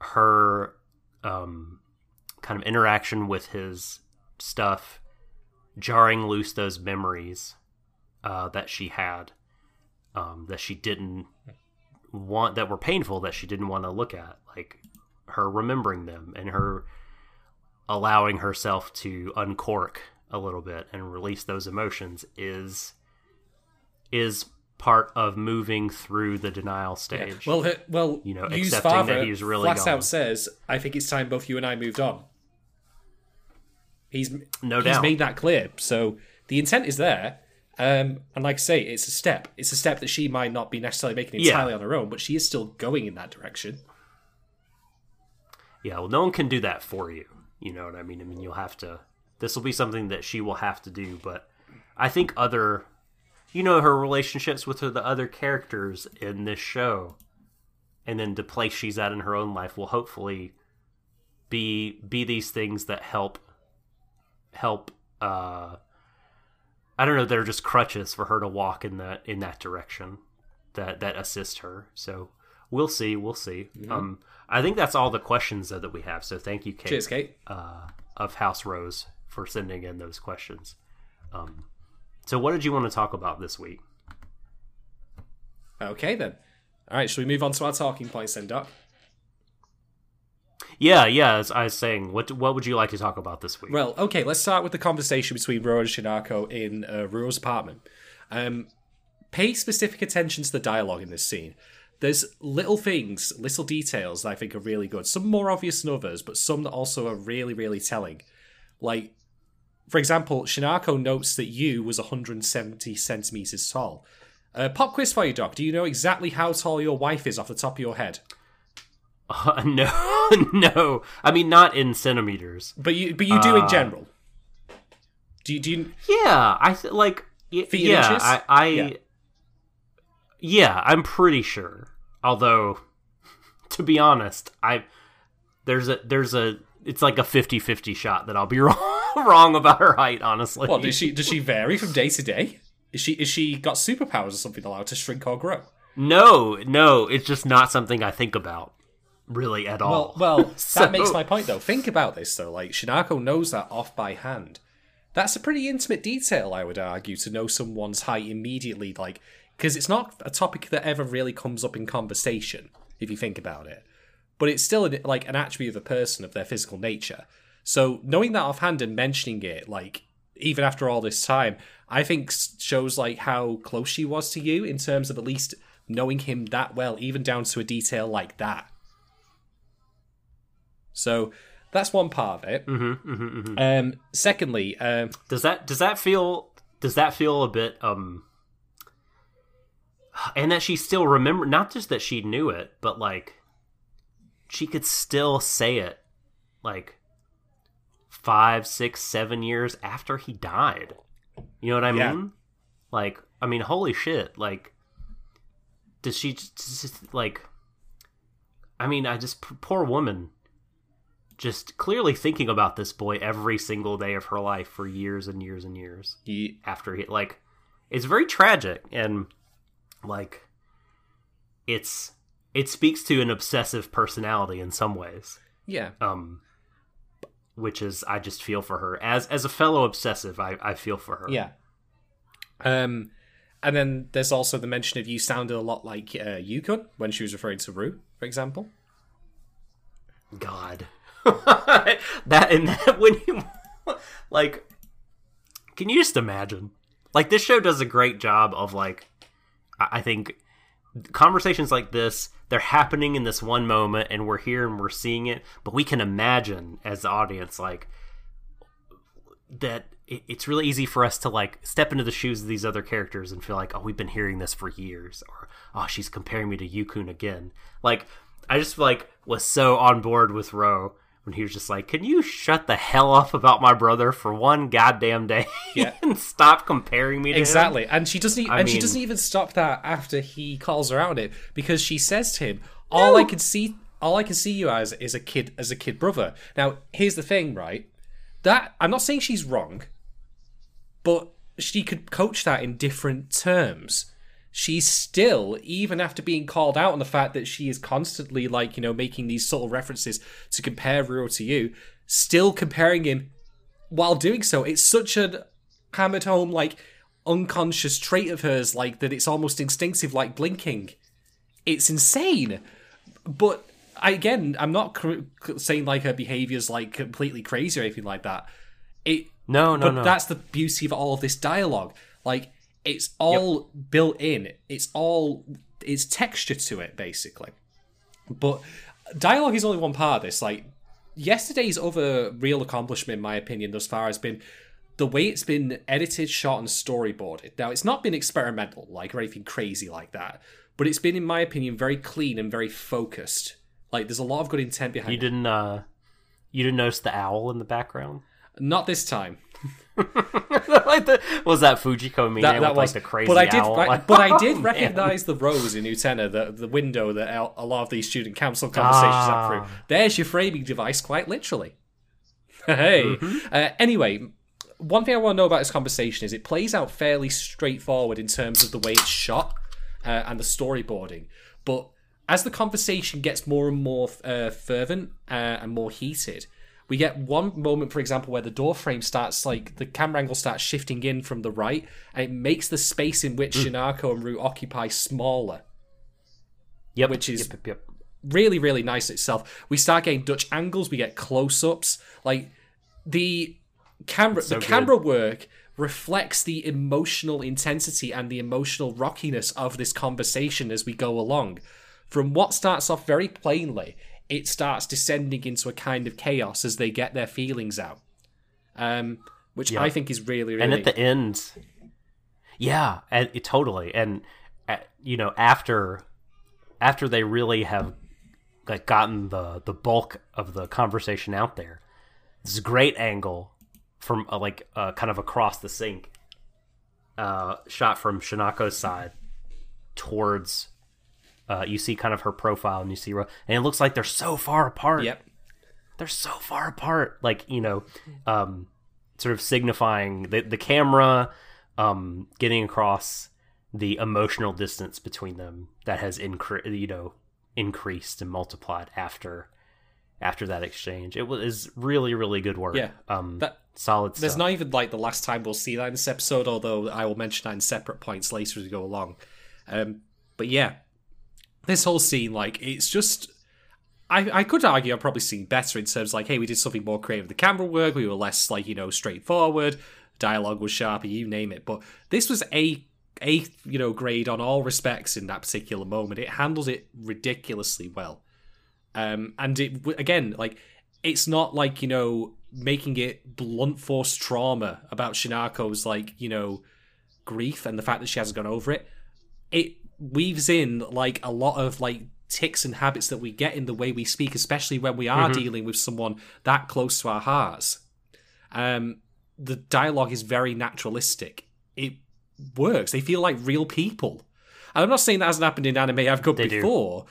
Speaker 1: her um, kind of interaction with his stuff jarring loose those memories uh, that she had um, that she didn't want that were painful that she didn't want to look at like her remembering them and her allowing herself to uncork a little bit and release those emotions is is part of moving through the denial stage.
Speaker 2: Well, her, well,
Speaker 1: You know, accepting that
Speaker 2: father
Speaker 1: he's really
Speaker 2: flat
Speaker 1: gone.
Speaker 2: out says, "I think it's time both you and I moved on." He's
Speaker 1: No
Speaker 2: he's
Speaker 1: doubt.
Speaker 2: made that clear. So the intent is there, um, and like I say, it's a step. It's a step that she might not be necessarily making
Speaker 1: Yeah.
Speaker 2: entirely on her own, but she is still going in that direction.
Speaker 1: Yeah, well, no one can do that for you. You know what I mean? I mean, you'll have to. This will be something that she will have to do. But I think other, you know, her relationships with the other characters in this show, and then the place she's at in her own life will hopefully be be these things that help help. uh I don't know. They're just crutches for her to walk in that in that direction that that assist her. So we'll see. We'll see. Um, I think that's all the questions though, that we have. So thank you, Kate,
Speaker 2: Cheers, Kate.
Speaker 1: uh, of House Rose, for sending in those questions. Um, so what did you want to talk about this week?
Speaker 2: Okay then. All right, shall we move on to our talking points then, Doc?
Speaker 1: Yeah, yeah. As I was saying, what what would you like to talk about this week?
Speaker 2: Well, okay, let's start with the conversation between Rou and Shinako in uh, Rou's apartment. Um, pay specific attention to the dialogue in this scene. There's little things, little details that I think are really good. Some more obvious than others, but some that also are really, really telling. Like, for example, Shinako notes that Yu was 170 centimeters tall. Uh, pop quiz for you, Doc. Do you know exactly how tall your wife is off the top of your head?
Speaker 1: Uh, (laughs) no, (laughs) (laughs) no. I mean, not in centimeters.
Speaker 2: But you, but you do in
Speaker 1: Uh,
Speaker 2: general. Do you, do you,
Speaker 1: Yeah, I th- like. Y-
Speaker 2: Feet
Speaker 1: yeah,
Speaker 2: inches?
Speaker 1: I. I
Speaker 2: Yeah.
Speaker 1: yeah. I'm pretty sure. Although, (laughs) to be honest, I there's a there's a it's like a 50-50 shot that I'll be wrong wrong about her height. Honestly,
Speaker 2: What does she does she vary from day to day? Is she is she got superpowers or something allowed to shrink or grow?
Speaker 1: No, no, it's just not something I think about really at all.
Speaker 2: Well, (laughs) well,
Speaker 1: So-
Speaker 2: that makes my point though. Think about this though. Like Shinako knows that off by hand. That's a pretty intimate detail, I would argue, to know someone's height immediately. Like, because it's not a topic that ever really comes up in conversation, if you think about it. But it's still an, like an attribute of a person of their physical nature. So knowing that offhand and mentioning it, like even after all this time, I think shows like how close she was to Yu in terms of at least knowing him that well, even down to a detail like that. So that's one part of it.
Speaker 1: Mm-hmm,
Speaker 2: Um, secondly, um,
Speaker 1: does that does that feel does that feel a bit um and that she still remember not just that she knew it but like she could still say it like five six seven years after he died you know what i
Speaker 2: Yeah.
Speaker 1: mean like i mean holy shit like does she just, just like i mean i just poor woman just clearly thinking about this boy every single day of her life for years and years and years after he like it's very tragic and like it's it speaks to an obsessive personality in some ways.
Speaker 2: Yeah,
Speaker 1: um which is i just feel for her. As as a fellow obsessive i i feel for her.
Speaker 2: Yeah. Um, and then there's also the mention of you sounded a lot like uh, Yu-kun when she was referring to Rue, for example.
Speaker 1: god (laughs) that and that when you like can you just imagine? Like this show does a great job of like i think conversations like this they're happening in this one moment and we're here and we're seeing it but we can imagine as the audience like that it's really easy for us to like step into the shoes of these other characters and feel like oh we've been hearing this for years or oh she's comparing me to Yu-kun again. Like i just like was so on board with Rou when he was just like can you shut the hell up about my brother for one goddamn day (laughs)
Speaker 2: Yeah.
Speaker 1: and stop comparing me to him
Speaker 2: Exactly, and she doesn't. e-
Speaker 1: I
Speaker 2: and she doesn't even stop that after he calls her out on it because she says to him, "All I can see, all I can see you as is a kid, as a kid brother." Now, here's the thing, right? That I'm not saying she's wrong, but she could coach that in different terms. She's still, even after being called out on the fact that she is constantly like, you know, making these subtle references to compare Rou to Yu, still comparing him while doing so, it's such an hammered home, like unconscious trait of hers, like that it's almost instinctive, like blinking. It's insane. But I, again, I'm not cr- saying like her behavior's like completely crazy or anything like that. It
Speaker 1: no, no,
Speaker 2: but
Speaker 1: no.
Speaker 2: that's the beauty of all of this dialogue. Like it's all built in. It's all it's texture to it basically. But dialogue is only one part of this. Like yesterday's other real accomplishment, in my opinion, thus far has been the way it's been edited, shot, and storyboarded. Now, it's not been experimental, like or anything crazy like that, but it's been, in my opinion, very clean and very focused. Like, there's a lot of good intent behind
Speaker 1: you didn't uh you didn't notice the owl in the background?
Speaker 2: Not this time.
Speaker 1: Like the, was that Fujiko Mine
Speaker 2: That, that was
Speaker 1: like the crazy
Speaker 2: but I did,
Speaker 1: owl? Like,
Speaker 2: but I
Speaker 1: oh,
Speaker 2: did recognize the rose in Utena, the the window that a lot of these student council conversations
Speaker 1: Ah.
Speaker 2: up through. There's your framing device, quite literally. (laughs) hey.
Speaker 1: Mm-hmm.
Speaker 2: Uh, anyway, one thing I want to know about this conversation is it plays out fairly straightforward in terms of the way it's shot uh, and the storyboarding, but as the conversation gets more and more uh, fervent uh, and more heated, we get one moment, for example, where the door frame starts like the camera angle starts shifting in from the right, and it makes the space in which mm. Shinako and Rue occupy smaller.
Speaker 1: Yep,
Speaker 2: which is-
Speaker 1: yep, yep.
Speaker 2: Really, really nice itself. We start getting Dutch angles, we get close ups. Like the camera,
Speaker 1: so
Speaker 2: the
Speaker 1: good.
Speaker 2: camera work reflects the emotional intensity and the emotional rockiness of this conversation as we go along. From what starts off very plainly, it starts descending into a kind of chaos as they get their feelings out. Um, which I think is really, really
Speaker 1: and at the end yeah and it, totally and uh, you know after after they really have like gotten the the bulk of the conversation out there this great angle from uh, like uh, kind of across the sink uh shot from Shinako's side towards uh you see kind of her profile and you see Rou- and it looks like they're so far apart
Speaker 2: Yep.
Speaker 1: they're so far apart like you know um sort of signifying the the camera um getting across the emotional distance between them that has incre- you know increased and multiplied after after that exchange it was really really good work
Speaker 2: Yeah.
Speaker 1: um
Speaker 2: That-
Speaker 1: solid
Speaker 2: There's not even like the last time we'll see that in this episode, although I will mention that in separate points later as we go along. Um, but yeah, this whole scene, like, it's just. I, I could argue I've probably seen better in terms like, hey, we did something more creative. with The camera work, we were less like you know straightforward. Dialogue was sharper, you name it. But this was a a you know grade on all respects in that particular moment. It handled it ridiculously well. Um, and it again, like it's not like you know making it blunt force trauma about Shinako's like you know grief and the fact that she hasn't gone over it. It weaves in like a lot of like ticks and habits that we get in the way we speak, especially when we are dealing with someone that close to our hearts. Um, the dialogue is very naturalistic. It works. They feel like real people. And I'm not saying that hasn't happened in anime I've got
Speaker 1: They do.
Speaker 2: before,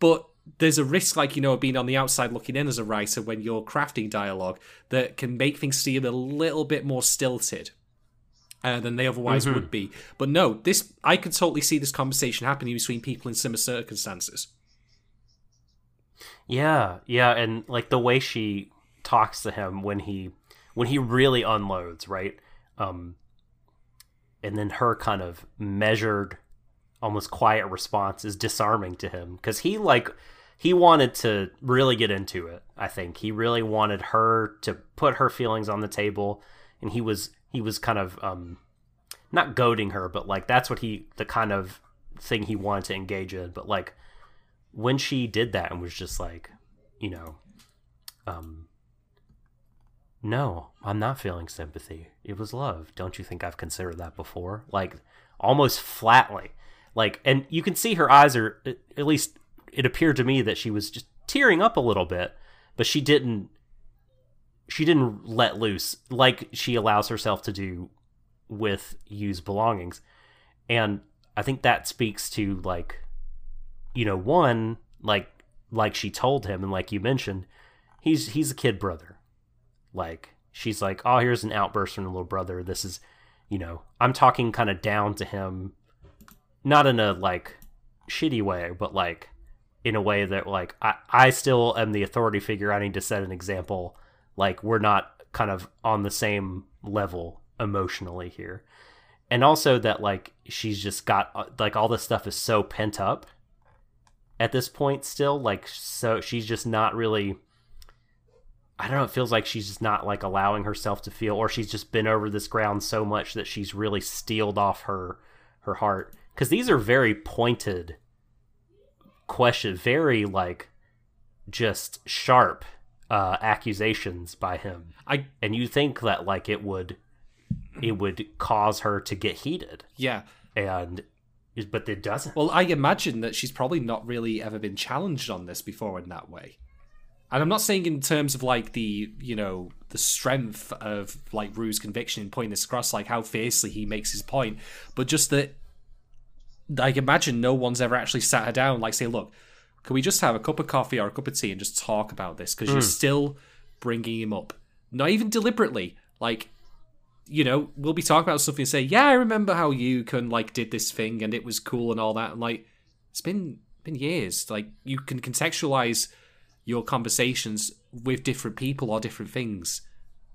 Speaker 2: but there's a risk, like you know, of being on the outside looking in as a writer when you're crafting dialogue that can make things seem a little bit more stilted uh, than they otherwise
Speaker 1: Mm-hmm.
Speaker 2: would be. But no, this I could totally see this conversation happening between people in similar circumstances.
Speaker 1: Yeah, yeah, and like the way she talks to him when he when he really unloads, right? Um and then her kind of measured almost quiet response is disarming to him cuz he like he wanted to really get into it. I think he really wanted her to put her feelings on the table and he was he was kind of um not goading her, but like that's what he the kind of thing he wanted to engage in, but like when she did that and was just like, you know, um, no, I'm not feeling sympathy. It was love. Don't you think I've considered that before? Like, almost flatly. Like, and you can see her eyes are, at least it appeared to me that she was just tearing up a little bit, but she didn't, she didn't let loose like she allows herself to do with Yu's belongings. And I think that speaks to, like, you know, one like like she told him and like you mentioned, he's he's a kid brother. Like she's like, "Oh, here's an outburst from the little brother. This is, you know, I'm talking kind of down to him not in a like shitty way, but like in a way that like I I still am the authority figure. I need to set an example. Like we're not kind of on the same level emotionally here." And also that like she's just got uh, like all this stuff is so pent up at this point still like so she's just not really I don't know, it feels like she's just not like allowing herself to feel or she's just been over this ground so much that she's really steeled off her her heart cuz these are very pointed questions, very like just sharp uh accusations by him.
Speaker 2: I
Speaker 1: And you think that like it would it would cause her to get heated
Speaker 2: yeah.
Speaker 1: and but it doesn't.
Speaker 2: Well, I imagine that she's probably not really ever been challenged on this before in that way. And I'm not saying in terms of like the, you know, the strength of like Rue's conviction in pointing this across, like how fiercely he makes his point, but just that, like, imagine no one's ever actually sat her down, like, say, look, can we just have a cup of coffee or a cup of tea and just talk about this? Because you're hmm. still bringing him up. Not even deliberately. Like, you know, we'll be talking about something and say, "Yeah, I remember how Yu-kun like did this thing and it was cool and all that." And like, it's been been years. Like, you can contextualize your conversations with different people or different things.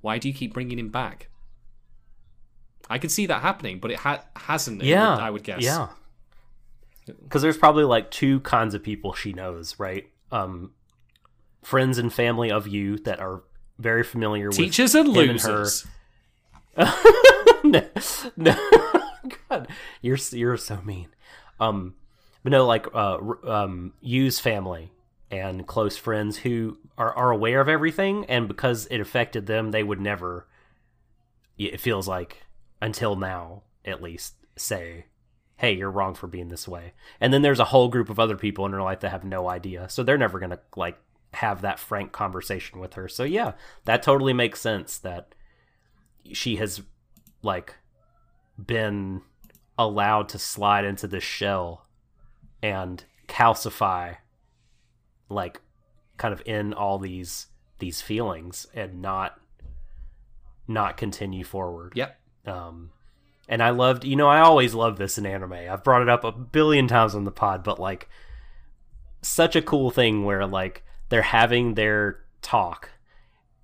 Speaker 2: Why do you keep bringing him back? I can see that happening, but it ha- hasn't.
Speaker 1: Yeah,
Speaker 2: I would guess.
Speaker 1: Yeah, because there's probably like two kinds of people she knows, right? Um, friends and family of Yu that are very familiar
Speaker 2: Teachers
Speaker 1: with
Speaker 2: and
Speaker 1: him and her.
Speaker 2: losers. (laughs)
Speaker 1: no, no. (laughs) God, you're you're so mean. Um, but no, like uh, um, Yu's family and close friends who are are aware of everything, and because it affected them, they would never. It feels like until now, at least, say, "Hey, you're wrong for being this way." And then there's a whole group of other people in her life that have no idea, so they're never gonna like have that frank conversation with her. So yeah, that totally makes sense that she has like been allowed to slide into this shell and calcify like kind of in all these these feelings and not not continue forward
Speaker 2: Yep.
Speaker 1: um and i loved you know i always love this in anime i've brought it up a billion times on the pod but like such a cool thing where like they're having their talk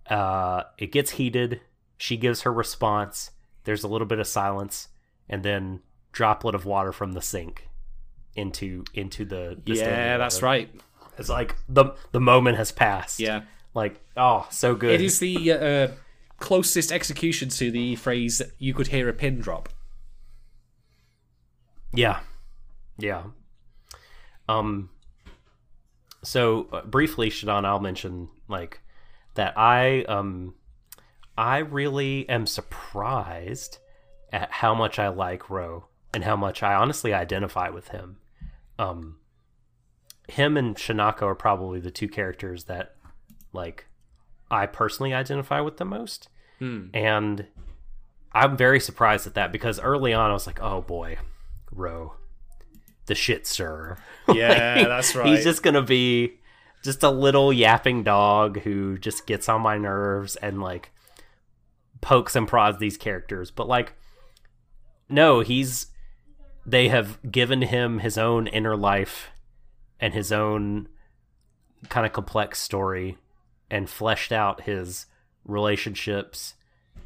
Speaker 1: uh it gets heated she gives her response there's a little bit of silence and then droplet of water from the sink into into the, the
Speaker 2: Yeah, that's
Speaker 1: water.
Speaker 2: right.
Speaker 1: it's like the the moment has passed
Speaker 2: Yeah.
Speaker 1: like oh so good
Speaker 2: It is the uh, closest execution to the phrase "you could hear a pin drop."
Speaker 1: Yeah. Yeah. Um so uh, briefly Shadon I'll mention like that I um I really am surprised at how much I like Rou and how much I honestly identify with him. Um him and Shinako are probably the two characters that like I personally identify with the most. Hmm. And I'm very surprised at that because early on I was like, "Oh boy, Rou, the shit stir." (laughs)
Speaker 2: Yeah, that's right.
Speaker 1: He's just gonna be just a little yapping dog who just gets on my nerves and like pokes and prods these characters. But like, no, he's they have given him his own inner life and his own kind of complex story and fleshed out his relationships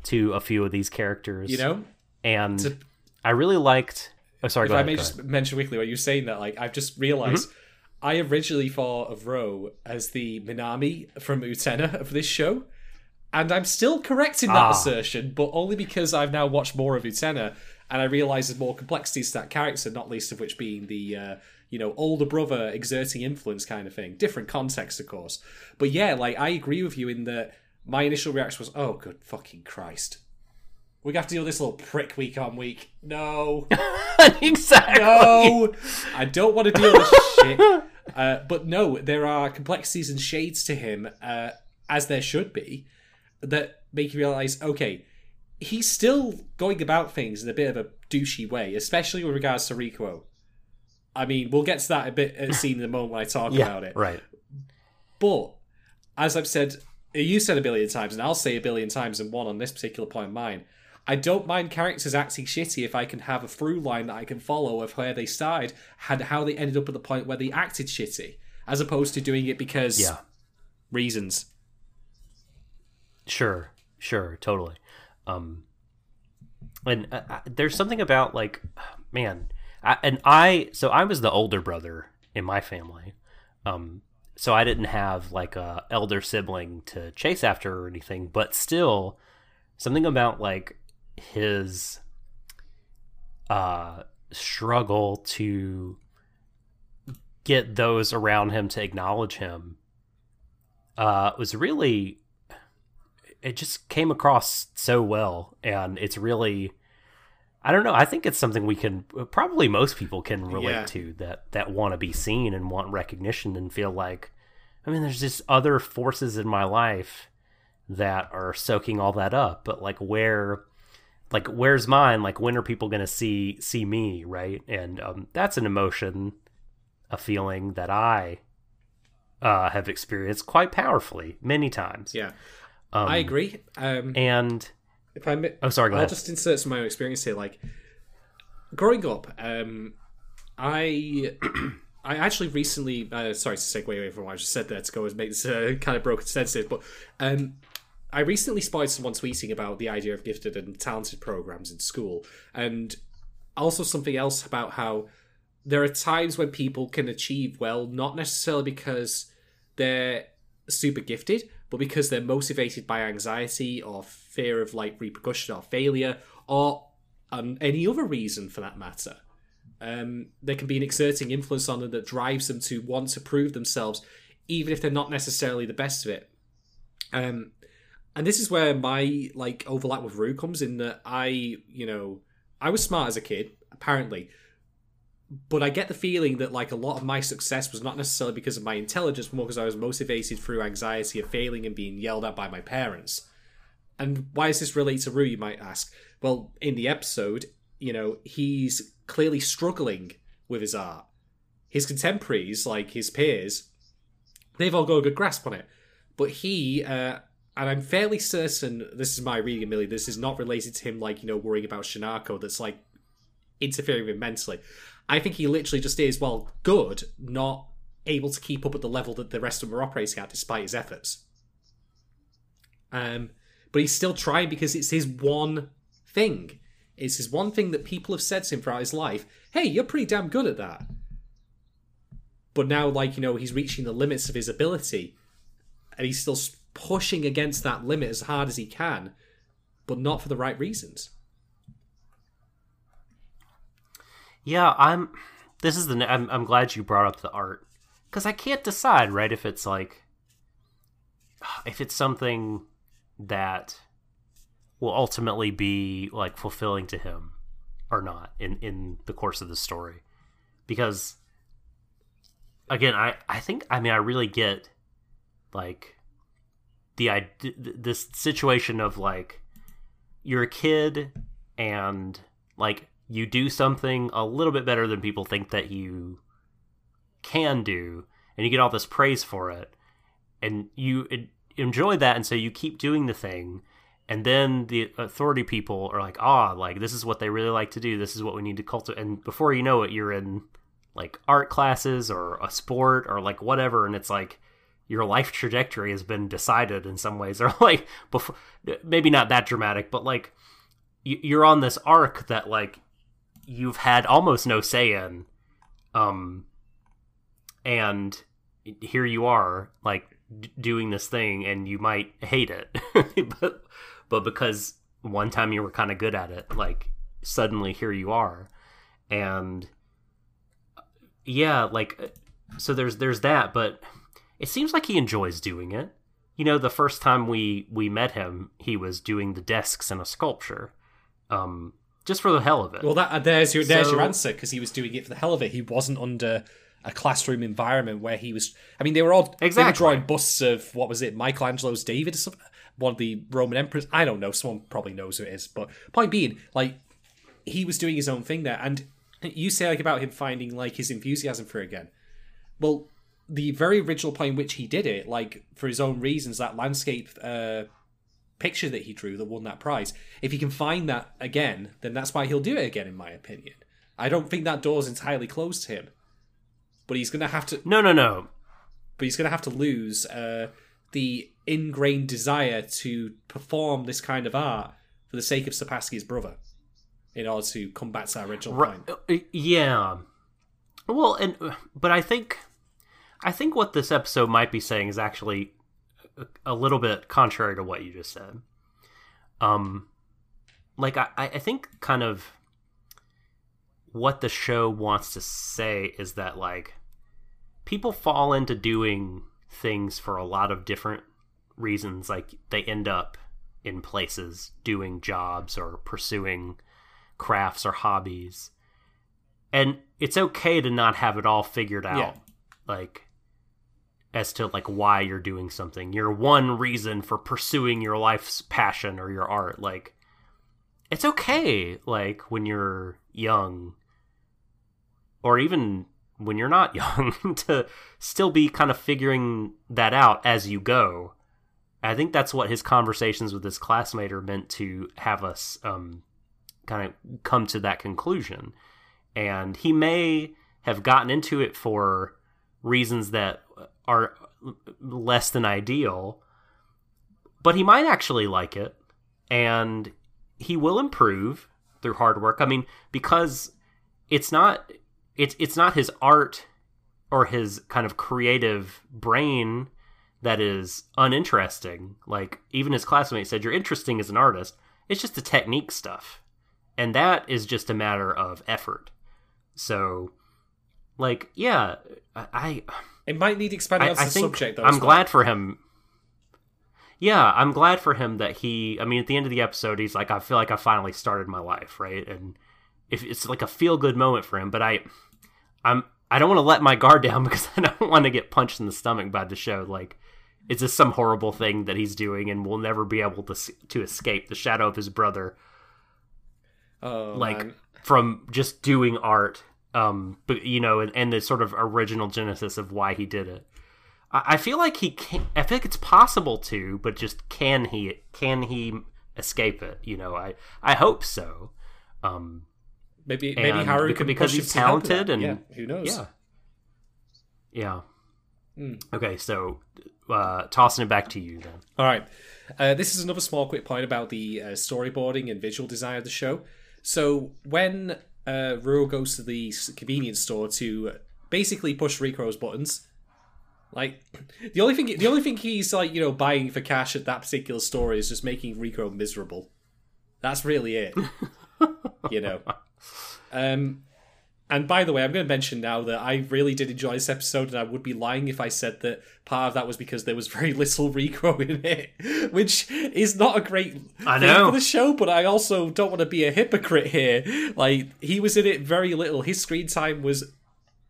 Speaker 1: to a few of these characters.
Speaker 2: You know,
Speaker 1: and
Speaker 2: to-
Speaker 1: I really liked. Oh, sorry.
Speaker 2: if I may just
Speaker 1: ahead.
Speaker 2: mention quickly what you're saying that like I've just realized
Speaker 1: Mm-hmm.
Speaker 2: I originally thought of Rou as the Nanami from Utena of this show. And I'm still correct in that
Speaker 1: Ah.
Speaker 2: assertion, but only because I've now watched more of Utena and I realise there's more complexities to that character, not least of which being the uh, you know, older brother exerting influence kind of thing. Different context, of course. But yeah, like I agree with you in that my initial reaction was, Oh good fucking Christ. We have to deal with this little prick week on week. No. (laughs)
Speaker 1: exactly.
Speaker 2: No, I don't want to deal with this shit. (laughs) Uh, but no, there are complexities and shades to him, uh, as there should be, that make you realize, okay, he's still going about things in a bit of a douchey way, especially with regards to Rikuo. I mean, we'll get to that a bit at (laughs) scene in a moment when I talk
Speaker 1: Yeah.
Speaker 2: about it.
Speaker 1: Right.
Speaker 2: But as I've said, you said a billion times, and I'll say a billion times and one on this particular point of mine. I don't mind characters acting shitty if I can have a through line that I can follow of where they started and how they ended up at the point where they acted shitty, as opposed to doing it because
Speaker 1: Yeah.
Speaker 2: reasons.
Speaker 1: Sure. Sure. Totally. Um. And uh, uh, there's something about like, (sighs) man, I, and I. So I was the older brother in my family, Um, so I didn't have like a elder sibling to chase after or anything, but still something about like his uh struggle to get those around him to acknowledge him uh was really it just came across so well and it's really I don't know. I think it's something we can probably most people can relate
Speaker 2: Yeah.
Speaker 1: to that that want to be seen and want recognition and feel like I mean there's just other forces in my life that are soaking all that up, but like where like where's mine? Like when are people going to see see me, right? And um that's an emotion, a feeling that I uh have experienced quite powerfully many times.
Speaker 2: Yeah,
Speaker 1: Um,
Speaker 2: I agree. Um,
Speaker 1: And
Speaker 2: if I mi-
Speaker 1: oh sorry, go
Speaker 2: I'll
Speaker 1: ahead.
Speaker 2: just insert some of my own experience here. Like growing up, um, I (clears throat) I actually recently uh, sorry to segue away from what I just said there to go and make this uh, kind of broken sensitive, but um, I recently spotted someone tweeting about the idea of gifted and talented programs in school, and also something else about how there are times when people can achieve well, not necessarily because they're super gifted, but because they're motivated by anxiety or fear of like repercussion or failure or um, any other reason for that matter. Um, there can be an exerting influence on them that drives them to want to prove themselves, even if they're not necessarily the best of it. Um, and this is where my like overlap with Rue comes in that I, you know, I was smart as a kid, apparently, but I get the feeling that like a lot of my success was not necessarily because of my intelligence, more because I was motivated through anxiety of failing and being yelled at by my parents. And why does this relate to Rue, you might ask? Well, in the episode, you know, he's clearly struggling with his art. His contemporaries, like his peers, they've all got a good grasp on it. But he, uh, and I'm fairly certain, this is my reading, Millie, this is not related to him, like, you know, worrying about Shinako that's, like, interfering with mentally. I think he literally just is, well, good, not able to keep up at the level that the rest of them are operating at despite his efforts. Um, but he's still trying because it's his one thing. It's his one thing that people have said to him throughout his life. Hey, you're pretty damn good at that. But now, like, you know, he's reaching the limits of his ability and he's still pushing against that limit as hard as he can, but not for the right reasons.
Speaker 1: Yeah, I'm. This is the. I'm. I'm glad you brought up the art because I can't decide right if it's like (sighs) if it's something that will ultimately be like fulfilling to him or not in in the course of the story because again i i think i mean i really get like the i this situation of like you're a kid and like you do something a little bit better than people think that you can do and you get all this praise for it and you enjoy that and so you keep doing the thing and then the authority people are like ah like this is what they really like to do. This is what we need to cultivate and before you know it you're in like art classes or a sport or like whatever and it's like your life trajectory has been decided in some ways (laughs) or like before maybe not that dramatic but like you're on this arc that like you've had almost no say in um and here you are like d- doing this thing and you might hate it. (laughs) But but because one time you were kind of good at it like suddenly here you are. And yeah like so there's there's that but it seems like he enjoys doing it. You know the first time we we met him he was doing the desks in a sculpture. Um just for the hell of it
Speaker 2: Well, that uh, there's your there's your answer because he was doing it for the hell of it. He wasn't under a classroom environment where he was. I mean, they were all they were
Speaker 1: Exactly.
Speaker 2: drawing busts of what was it, Michelangelo's David or something, one of the Roman emperors. I don't know. Someone probably knows who it is. But point being, like, he was doing his own thing there, and you say like about him finding like his enthusiasm for it again. Well, the very original point in which he did it, like for his own reasons, that landscape uh, picture that he drew that won that prize. If he can find that again, then that's why he'll do it again, in my opinion. I don't think that door's entirely closed to him, but he's gonna have to.
Speaker 1: no no no
Speaker 2: But he's gonna have to lose uh, the ingrained desire to perform this kind of art for the sake of Sapasky's brother, in order to combat that original
Speaker 1: Right.
Speaker 2: point.
Speaker 1: uh, Yeah. Well, and but I think I think what this episode might be saying is actually a, little bit contrary to what you just said. Um, like I, I think kind of what the show wants to say is that like people fall into doing things for a lot of different reasons like they end up in places doing jobs or pursuing crafts or hobbies and it's okay to not have it all figured out
Speaker 2: Yeah.
Speaker 1: like as to like why you're doing something. Your one reason for pursuing your life's passion or your art. Like it's okay like when you're young or even when you're not (laughs) young to still be kind of figuring that out as you go. I think that's what his conversations with his classmate are meant to have us um, kind of come to that conclusion. And he may have gotten into it for reasons that are less than ideal but he might actually like it and he will improve through hard work. I mean because it's not it's it's not his art or his kind of creative brain that is uninteresting. Like even his classmate said you're interesting as an artist. It's just the technique stuff. And that is just a matter of effort. So like yeah i
Speaker 2: It might need expanding
Speaker 1: i,
Speaker 2: on
Speaker 1: I
Speaker 2: the
Speaker 1: think
Speaker 2: subject though.
Speaker 1: i'm glad for him yeah i'm glad for him that he i mean at the end of the episode he's like i feel like i finally started my life right and if it's like a feel good moment for him but i i'm i don't want to let my guard down (laughs) because i don't want to get punched in the stomach by the show like it's just some horrible thing that he's doing and we'll never be able to to escape the shadow of his brother
Speaker 2: Oh,
Speaker 1: like
Speaker 2: man.
Speaker 1: from just doing art um but you know and, and the sort of original genesis of why he did it I, I feel like he can i feel like it's possible to but just can he can he escape it you know i i hope so um
Speaker 2: maybe maybe Haru
Speaker 1: beca-
Speaker 2: can
Speaker 1: because he's
Speaker 2: him to help with
Speaker 1: talented and-
Speaker 2: yeah, who knows?
Speaker 1: yeah yeah
Speaker 2: Hmm.
Speaker 1: okay so uh tossing it back to you then
Speaker 2: All right. Uh, this is another small quick point about the uh, storyboarding and visual design of the show. So when uh, goes to the convenience store to basically push Rikuo's buttons, like the only thing the only thing he's like you know buying for cash at that particular store is just making Rikuo miserable. That's really it. (laughs) you know. Um, and by the way, I'm going to mention now that I really did enjoy this episode, and I would be lying if I said that part of that was because there was very (laughs) little Rikuo in it, which is not a great
Speaker 1: I
Speaker 2: thing
Speaker 1: know.
Speaker 2: for the show. But I also don't want to be a hypocrite here. Like he was in it very little. His screen time was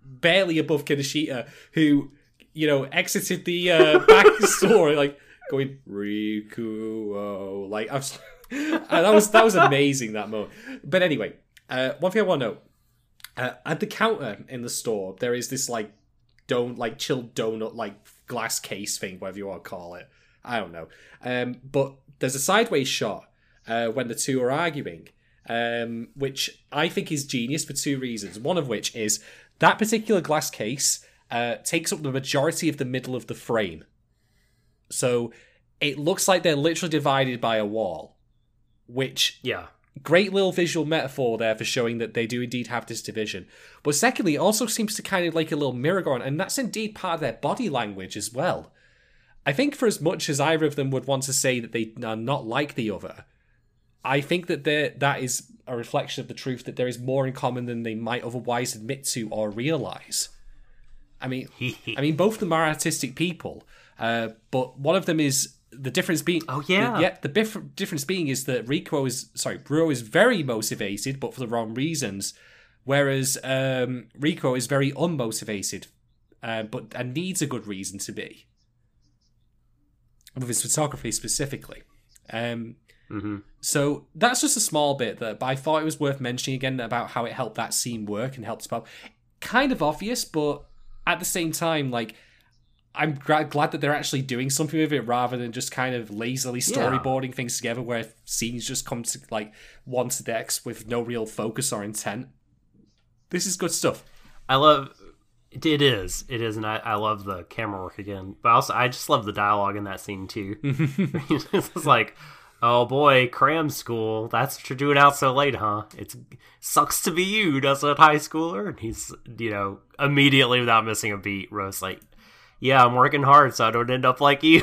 Speaker 2: barely above Kinoshita, who you know exited the uh, (laughs) back store like going Riku. Like I was, (laughs) that was that was amazing that moment. But anyway, uh, one thing I want to know uh, at the counter in the store, there is this like don't like chilled donut like glass case thing, whatever you want to call it. I don't know. Um, but there's a sideways shot uh, when the two are arguing, um, which I think is genius for two reasons. One of which is that particular glass case uh, takes up the majority of the middle of the frame, so it looks like they're literally divided by a wall, which
Speaker 1: yeah
Speaker 2: great little visual metaphor there for showing that they do indeed have this division. But secondly, it also seems to kind of like a little mirror going, and that's indeed part of their body language as well. I think for as much as either of them would want to say that they are not like the other, I think that that is a reflection of the truth that there is more in common than they might otherwise admit to or realize. I mean, (laughs) I mean, both of them are artistic people, uh, but one of them is the difference being.
Speaker 1: Oh, yeah.
Speaker 2: yeah. The bif- difference being is that Rikuo is sorry, Bruo is very motivated, but for the wrong reasons, whereas um, Rikuo is very unmotivated, uh, but and needs a good reason to be. With his photography specifically. Um,
Speaker 1: hmm
Speaker 2: so that's just a small bit that, but I thought it was worth mentioning again about how it helped that scene work and helped develop. Kind of obvious, but at the same time, like I'm gra- glad that they're actually doing something with it rather than just kind of lazily
Speaker 1: Yeah.
Speaker 2: storyboarding things together, where scenes just come to like one to the next with no real focus or intent. This is good stuff.
Speaker 1: I love it is it is and I, I love the camera work again but also I just love the dialogue in that scene too (laughs) (laughs) it's like oh boy cram school that's what you're doing out so late huh it sucks to be you doesn't it high schooler and he's you know immediately without missing a beat Rose like yeah, I'm working hard so I don't end up like you.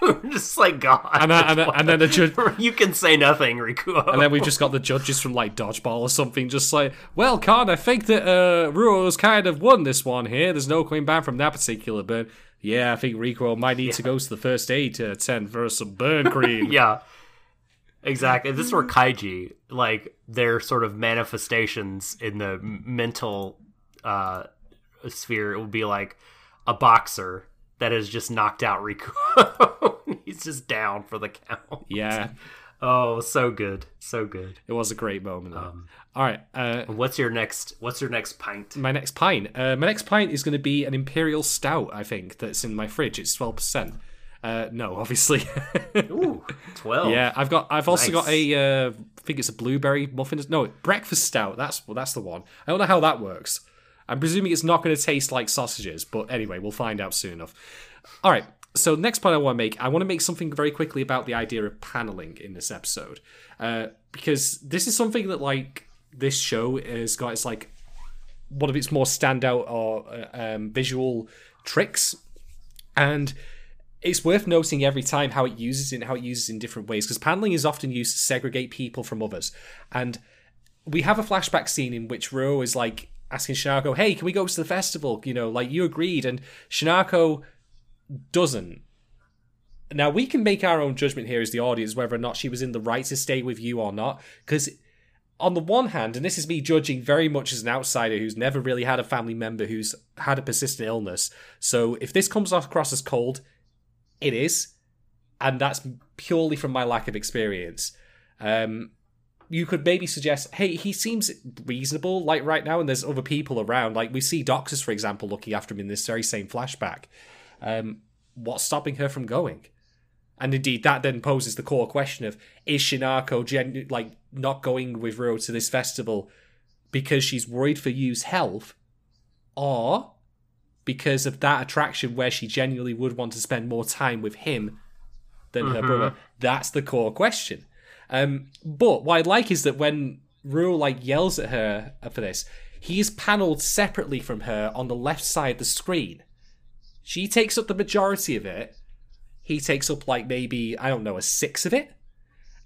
Speaker 1: (laughs) just like God.
Speaker 2: And then, and then, and then the judge, (laughs)
Speaker 1: you can say nothing, Rikuo.
Speaker 2: and then we've just got the judges from like dodgeball or something, just like, well, Con, I think that uh, Rou's kind of won this one here. There's no coming back from that particular burn. Yeah, I think Rikuo might need to go to the first aid to attend for some burn cream. (laughs)
Speaker 1: yeah. Exactly. This is where kaiji, like their sort of manifestations in the mental uh, sphere, it would be like a boxer that has just knocked out Rikuo. (laughs) He's just down for the count.
Speaker 2: Yeah, (laughs)
Speaker 1: Oh, so good, so good.
Speaker 2: it was a great moment.
Speaker 1: Um,
Speaker 2: All right, uh,
Speaker 1: What's your next? What's your next pint?
Speaker 2: my next pint. Uh, my next pint is going to be an imperial stout. I think that's in my fridge. It's twelve percent. Uh, no, (laughs) obviously.
Speaker 1: Ooh, twelve.
Speaker 2: yeah, I've got. I've also got
Speaker 1: Nice.
Speaker 2: a. Uh, I think it's a blueberry muffin. No, breakfast stout. That's well, that's the one. I don't know how that works. I'm presuming it's not going to taste like sausages, but anyway, we'll find out soon enough. All right. So next point I want to make, I want to make something very quickly about the idea of paneling in this episode, uh, because this is something that like this show has got. It's like one of its more standout or uh, um, visual tricks, and it's worth noting every time how it uses it and how it uses it in different ways because paneling is often used to segregate people from others and we have a flashback scene in which Rou is like asking Shinako, "Hey, can we go to the festival?" You know, like you agreed, and Shinako doesn't. Now we can make our own judgment here as the audience whether or not she was in the right to stay with Yu or not, because on the one hand, and this is me judging very much as an outsider who's never really had a family member who's had a persistent illness. So if this comes across as cold, it is, and that's purely from my lack of experience. Um, you could maybe suggest, hey, he seems reasonable, like right now, and there's other people around. Like we see doctors, for example, looking after him in this very same flashback. Um, what's stopping her from going? And indeed, that then poses the core question of: Is Shinako like not going with Rou to this festival because she's worried for Yu's health, or because of that attraction where she genuinely would want to spend more time with him than her brother? That's the core question. Um, but what I like is that when Ru like yells at her for this, he is panelled separately from her on the left side of the screen. She takes up the majority of it. He takes up like maybe I don't know a six of it,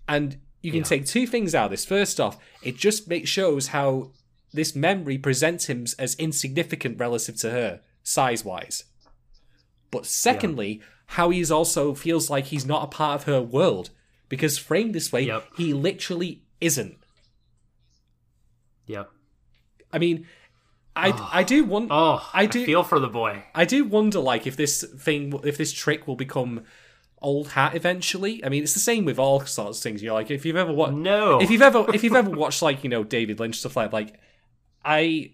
Speaker 2: and you can
Speaker 1: Yeah.
Speaker 2: take two things out of this. First off, it just makes shows how this memory presents him as insignificant relative to her size wise. But secondly, how he is also feels like he's not a part of her world because framed this way,
Speaker 1: Yep.
Speaker 2: he literally isn't.
Speaker 1: Yeah.
Speaker 2: I mean, I I do want
Speaker 1: Oh,
Speaker 2: I
Speaker 1: I
Speaker 2: do-
Speaker 1: feel for the boy.
Speaker 2: I do wonder like if this thing if this trick will become old hat eventually. I mean, it's the same with all sorts of things. You're like if you've ever watched
Speaker 1: No. (laughs)
Speaker 2: if you've ever if you've ever watched like you know David Lynch stuff like like I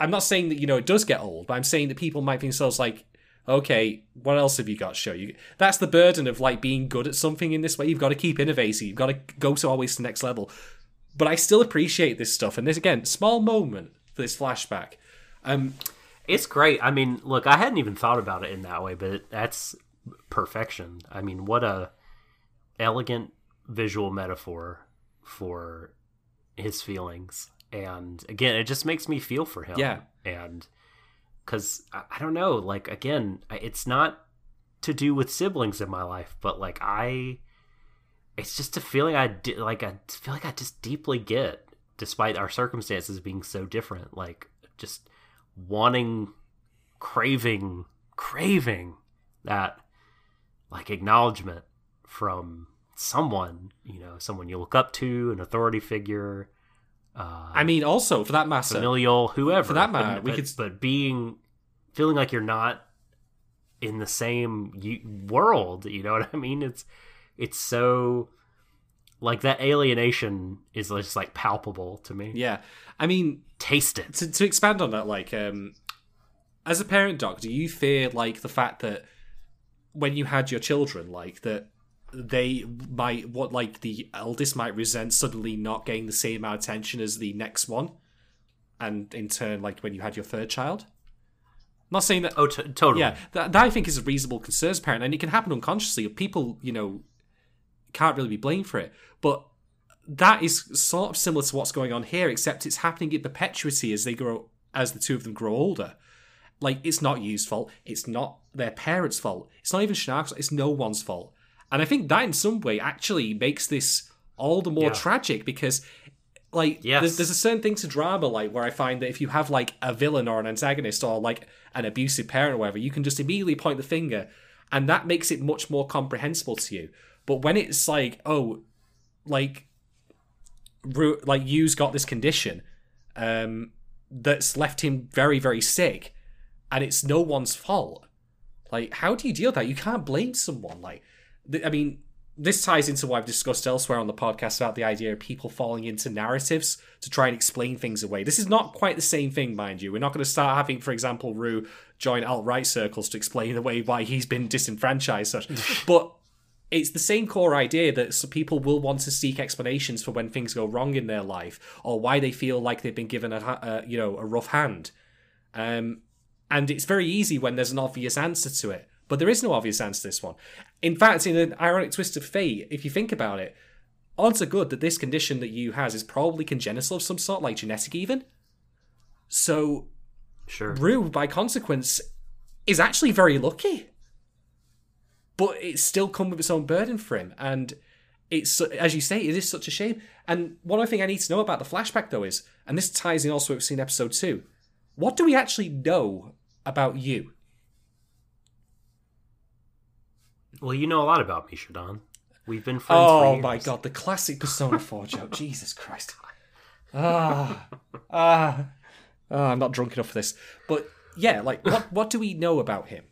Speaker 2: I'm not saying that you know it does get old, but I'm saying that people might think themselves like okay, what else have you got show you? That's the burden of like being good at something in this way. You've got to keep innovating. You've got to go to always the next level. But I still appreciate this stuff, and this again, small moment for this flashback. Um,
Speaker 1: It's great. I mean, look, I hadn't even thought about it in that way, but that's perfection. I mean, what a elegant visual metaphor for his feelings. And again, it just makes me feel for him.
Speaker 2: Yeah.
Speaker 1: And cuz I, don't know, like again, it's not to do with siblings in my life, but like I it's just a feeling I like I feel like I just deeply get despite our circumstances being so different, like just wanting craving craving that like acknowledgement from someone you know someone you look up to an authority figure uh
Speaker 2: I mean, also for that matter,
Speaker 1: familial whoever.
Speaker 2: For that matter,
Speaker 1: but,
Speaker 2: we
Speaker 1: but-
Speaker 2: could-
Speaker 1: but being feeling like you're not in the same world you know (laughs) what i mean? It's it's so like that alienation is just like palpable to me.
Speaker 2: Yeah. I mean,
Speaker 1: taste it.
Speaker 2: to, to expand on that, like, um, as a parent, doc, do you fear like the fact that when you had your children, like that they might what like the eldest might resent suddenly not getting the same amount of attention as the next one, and in turn, like when you had your third child. I'm not saying that
Speaker 1: oh t- totally
Speaker 2: yeah, that, that I think is a reasonable concern as parent, and it can happen unconsciously. People, you know, can't really be blamed for it. But that is sort of similar to what's going on here, except it's happening in perpetuity as they grow, as the two of them grow older. Like it's not Yu's fault. It's not their parents' fault. It's not even Shinako's. It's no one's fault. And I think that in some way actually makes this all the more
Speaker 1: Yeah.
Speaker 2: tragic because like
Speaker 1: Yes.
Speaker 2: there's, there's a certain thing to drama like where I find that if you have like a villain or an antagonist or like an abusive parent or whatever, you can just immediately point the finger and that makes it much more comprehensible to you. But when it's like, oh, like Ru- like Yu's got this condition um that's left him very, very sick and it's no one's fault. Like, how do you deal with that? You can't blame someone. Like, I mean, this ties into what I've discussed elsewhere on the podcast about the idea of people falling into narratives to try and explain things away. This is not quite the same thing, mind you. We're not going to start having, for example, Rou join alt right circles to explain away why he's been disenfranchised. Such, (laughs) but it's the same core idea that people will want to seek explanations for when things go wrong in their life or why they feel like they've been given a, uh, you know a rough hand. Um, and it's very easy when there's an obvious answer to it. But there is no obvious answer to this one. In fact, in an ironic twist of fate, if you think about it, odds are good that this condition that Yu has is probably congenital of some sort, like genetic even. So
Speaker 1: Sure.
Speaker 2: Rou, by consequence, is actually very lucky. But it's still come with its own burden for him. And it's, as you say, it is such a shame. And one other thing I need to know about the flashback, though, is, and this ties in also with seeing episode two, what do we actually know about Yu?
Speaker 1: Well, you know a lot about me, Shadon. We've been friends for
Speaker 2: Oh my god, the classic Persona 4 joke. (laughs) Jesus Christ. Ah. Ah. Ah, I'm not drunk enough for this. But yeah, like what what do we know about him?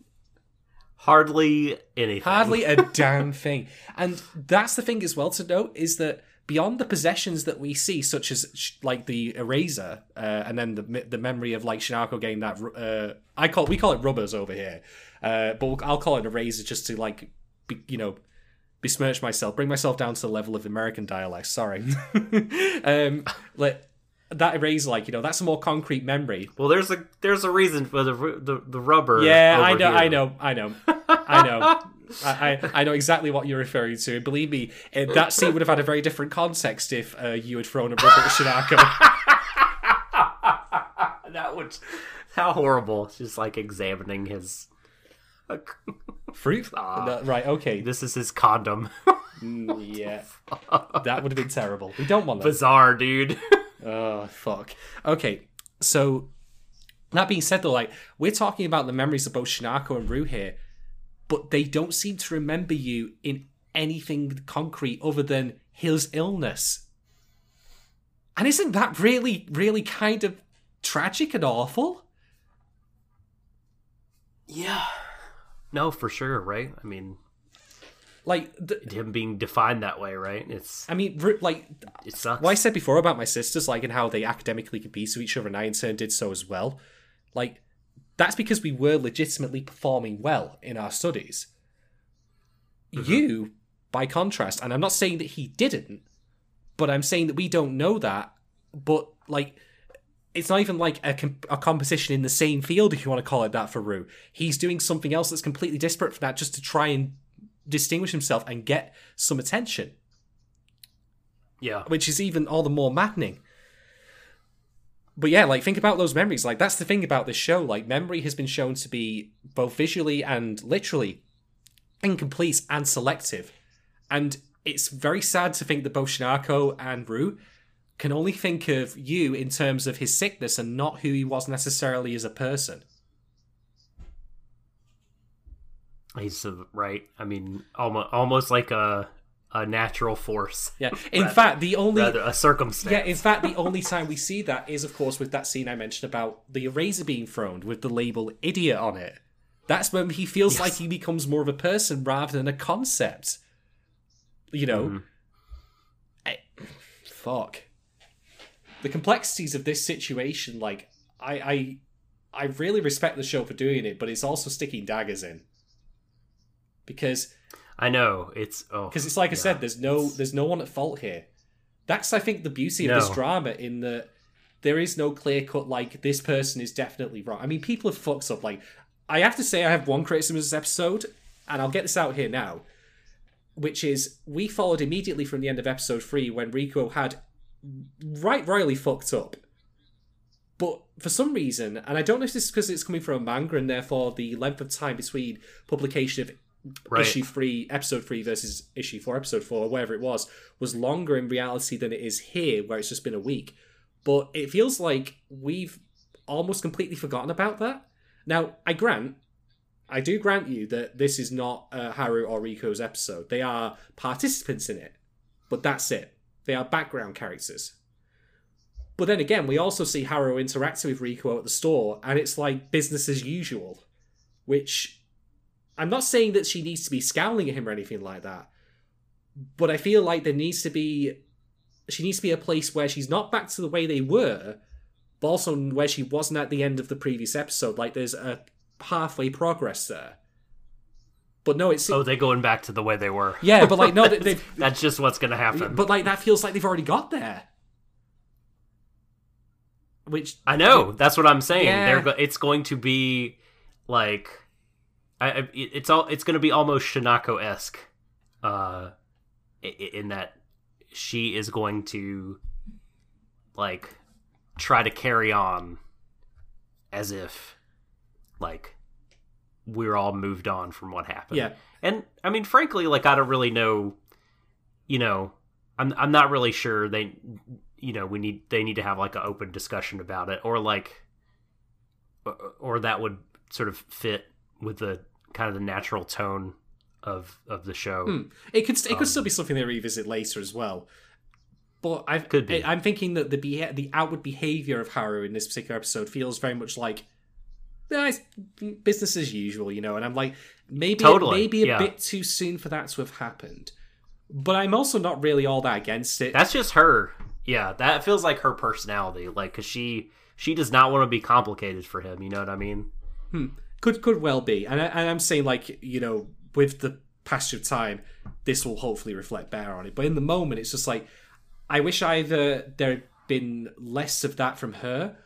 Speaker 1: Hardly anything.
Speaker 2: Hardly a (laughs) damn thing. And that's the thing as well to note is that beyond the possessions that we see, such as like the eraser, uh, and then the the memory of like Shinako getting that, uh, I call we call it rubbers over here, uh, but I'll call it eraser just to like, be, you know, besmirch myself, bring myself down to the level of American dialect. Sorry, (laughs) um, like that eraser, like you know, that's a more concrete memory.
Speaker 1: Well, there's a there's a reason for the the, the rubber.
Speaker 2: Yeah, I know. I know, I know, I (laughs) know. I, I, I know exactly what you're referring to. And Believe me, eh, that scene would have had a very different context if uh, you had thrown a rubber at Shinako. (laughs)
Speaker 1: That would how horrible. Just like examining his.
Speaker 2: Fruit? (laughs)
Speaker 1: Ah.
Speaker 2: No, right, okay.
Speaker 1: This is his condom. (laughs)
Speaker 2: Mm, yeah. That would have been terrible. We don't want that.
Speaker 1: Bizarre, dude. (laughs)
Speaker 2: Oh, fuck. Okay, so that being said, though, like, we're talking about the memories of both Shinako and Rou here, but they don't seem to remember Yu in anything concrete other than his illness. And isn't that really, really kind of tragic and awful?
Speaker 1: yeah. No, for sure, right? I mean,
Speaker 2: Like, the,
Speaker 1: him being defined that way, right? It's
Speaker 2: I mean, like,
Speaker 1: it sucks.
Speaker 2: what I said before about my sisters, like, and how they academically compete to each other, and I in turn did so as well. Like, that's because we were legitimately performing well in our studies. Mm-hmm. Yu, by contrast, and I'm not saying that he didn't, but I'm saying that we don't know that. But like, it's not even like a, com- a competition in the same field, if you want to call it that, for Rou. He's doing something else that's completely disparate from that, just to try and distinguish himself and get some attention
Speaker 1: yeah.
Speaker 2: which is even all the more maddening. But yeah, like think about those memories. Like that's the thing about this show. Like memory has been shown to be both visually and literally incomplete and selective. And it's very sad to think that both Shinako and Rou can only think of Yu in terms of his sickness and not who he was necessarily as a person.
Speaker 1: He's right. I mean, almost almost like a a natural force.
Speaker 2: Yeah. (laughs) In
Speaker 1: Rather-
Speaker 2: fact, the only
Speaker 1: a circumstance.
Speaker 2: Yeah, in fact, the only time we see that is, of course, with that scene I mentioned about the eraser being thrown with the label idiot on it. That's when he feels
Speaker 1: Yes.
Speaker 2: like he becomes more of a person rather than a concept. You know?
Speaker 1: Mm-hmm.
Speaker 2: I- fuck. The complexities of this situation, like, I, I, I really respect the show for doing it, but it's also sticking daggers in. Because
Speaker 1: I know it's oh
Speaker 2: because it's like I said, there's no there's no one at fault here. That's I think the beauty of this drama in that there is no clear cut like this person is definitely wrong. I mean, people have fucked up. Like I have to say, I have one criticism of this episode, and I'll get this out here now, which is we followed immediately from the end of episode three when Rico had right royally fucked up. But for some reason, and I don't know if this is because it's coming from a manga and therefore the length of time between publication of
Speaker 1: Right.
Speaker 2: issue three, episode three versus issue four, episode four, or whatever it was, was longer in reality than it is here, where it's just been a week. But it feels like we've almost completely forgotten about that. Now, I grant, I do grant you that this is not uh, Haru or Riko's episode. They are participants in it, but that's it. They are background characters. But then again, we also see Haru interacting with Riko at the store, and it's like business as usual, which I'm not saying that she needs to be scowling at him or anything like that, but I feel like there needs to be she needs to be a place where she's not back to the way they were, but also where she wasn't at the end of the previous episode. Like there's a halfway progress there. But no, it's
Speaker 1: Oh, they're going back to the way they were.
Speaker 2: yeah, but like no, they, (laughs)
Speaker 1: That's just what's going to happen.
Speaker 2: but like that feels like they've already got there. Which
Speaker 1: I know. That's what I'm saying.
Speaker 2: Yeah.
Speaker 1: They're it's going to be like I, I, it- it's all it's going to be almost Shinako esque, uh, in that she is going to like try to carry on as if like we're all moved on from what happened.
Speaker 2: Yeah.
Speaker 1: And I mean, frankly, like I don't really know. You know, I'm I'm not really sure they. You know, we need they need to have like an open discussion about it, or like, or, or that would sort of fit with the kind of the natural tone of of the show.
Speaker 2: Hmm. It could it
Speaker 1: Um,
Speaker 2: could still be something they revisit later as well. But I've,
Speaker 1: Could be.
Speaker 2: I, am thinking that the beha- the outward behavior of Haru in this particular episode feels very much like it's business as usual, you know. And I'm like, maybe
Speaker 1: Totally,
Speaker 2: maybe a
Speaker 1: yeah.
Speaker 2: bit too soon for that to have happened. But I'm also not really all that against it.
Speaker 1: That's just her. Yeah, that feels like her personality. Like, cause she she does not want to be complicated for him. You know what I mean? Hmm.
Speaker 2: could could well be, and, I, and I'm saying like you know with the passage of time, this will hopefully reflect better on it. But in the moment, it's just like I wish either there had been less of that from her,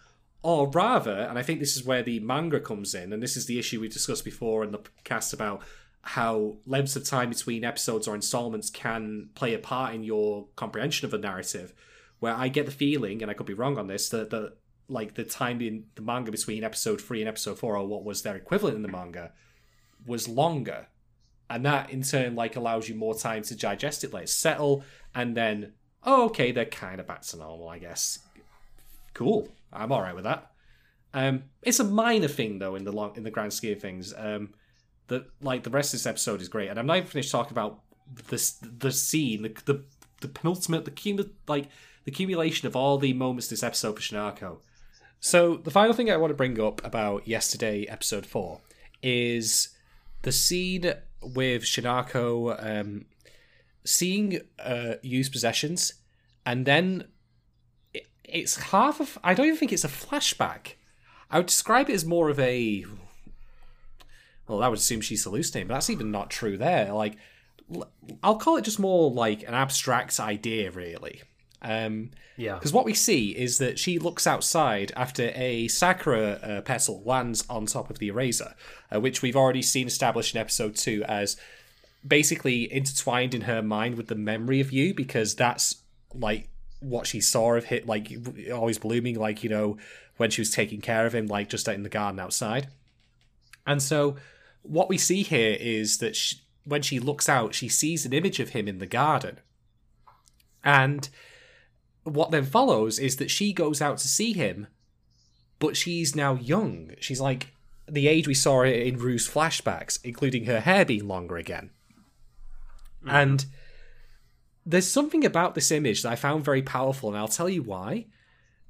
Speaker 2: or rather, and I think this is where the manga comes in, and this is the issue we discussed before in the cast about how lengths of time between episodes or installments can play a part in your comprehension of a narrative. Where I get the feeling, and I could be wrong on this, that the like the time in the manga between episode three and episode four, or what was their equivalent in the manga, was longer, and that in turn like allows you more time to digest it, let it settle, and then oh okay, they're kind of back to normal, I guess. Cool, I'm all right with that. Um, it's a minor thing though in the long in the grand scheme of things. Um, that like the rest of this episode is great, and I'm not even finished talking about this the scene, the the, the penultimate, the cumu- like the accumulation of all the moments this episode for Shinako. So the final thing I want to bring up about yesterday, episode four, is the scene with Shinako um, seeing uh, Yu's possessions, and then it's half of. I don't even think it's a flashback. I would describe it as more of a. Well, I would assume she's hallucinating, but that's even not true. There, like, I'll call it just more like an abstract idea, really. Um,
Speaker 1: Yeah.
Speaker 2: because what we see is that she looks outside after a Sakura uh, petal lands on top of the eraser, uh, which we've already seen established in episode two as basically intertwined in her mind with the memory of Yu, because that's like what she saw of him, like always blooming, like you know when she was taking care of him, like just out in the garden outside. And so what we see here is that she, when she looks out, she sees an image of him in the garden, and what then follows is that she goes out to see him, but she's now young. She's like the age we saw in Rou's flashbacks, including her hair being longer again. And there's something about this image that I found very powerful, and I'll tell you why.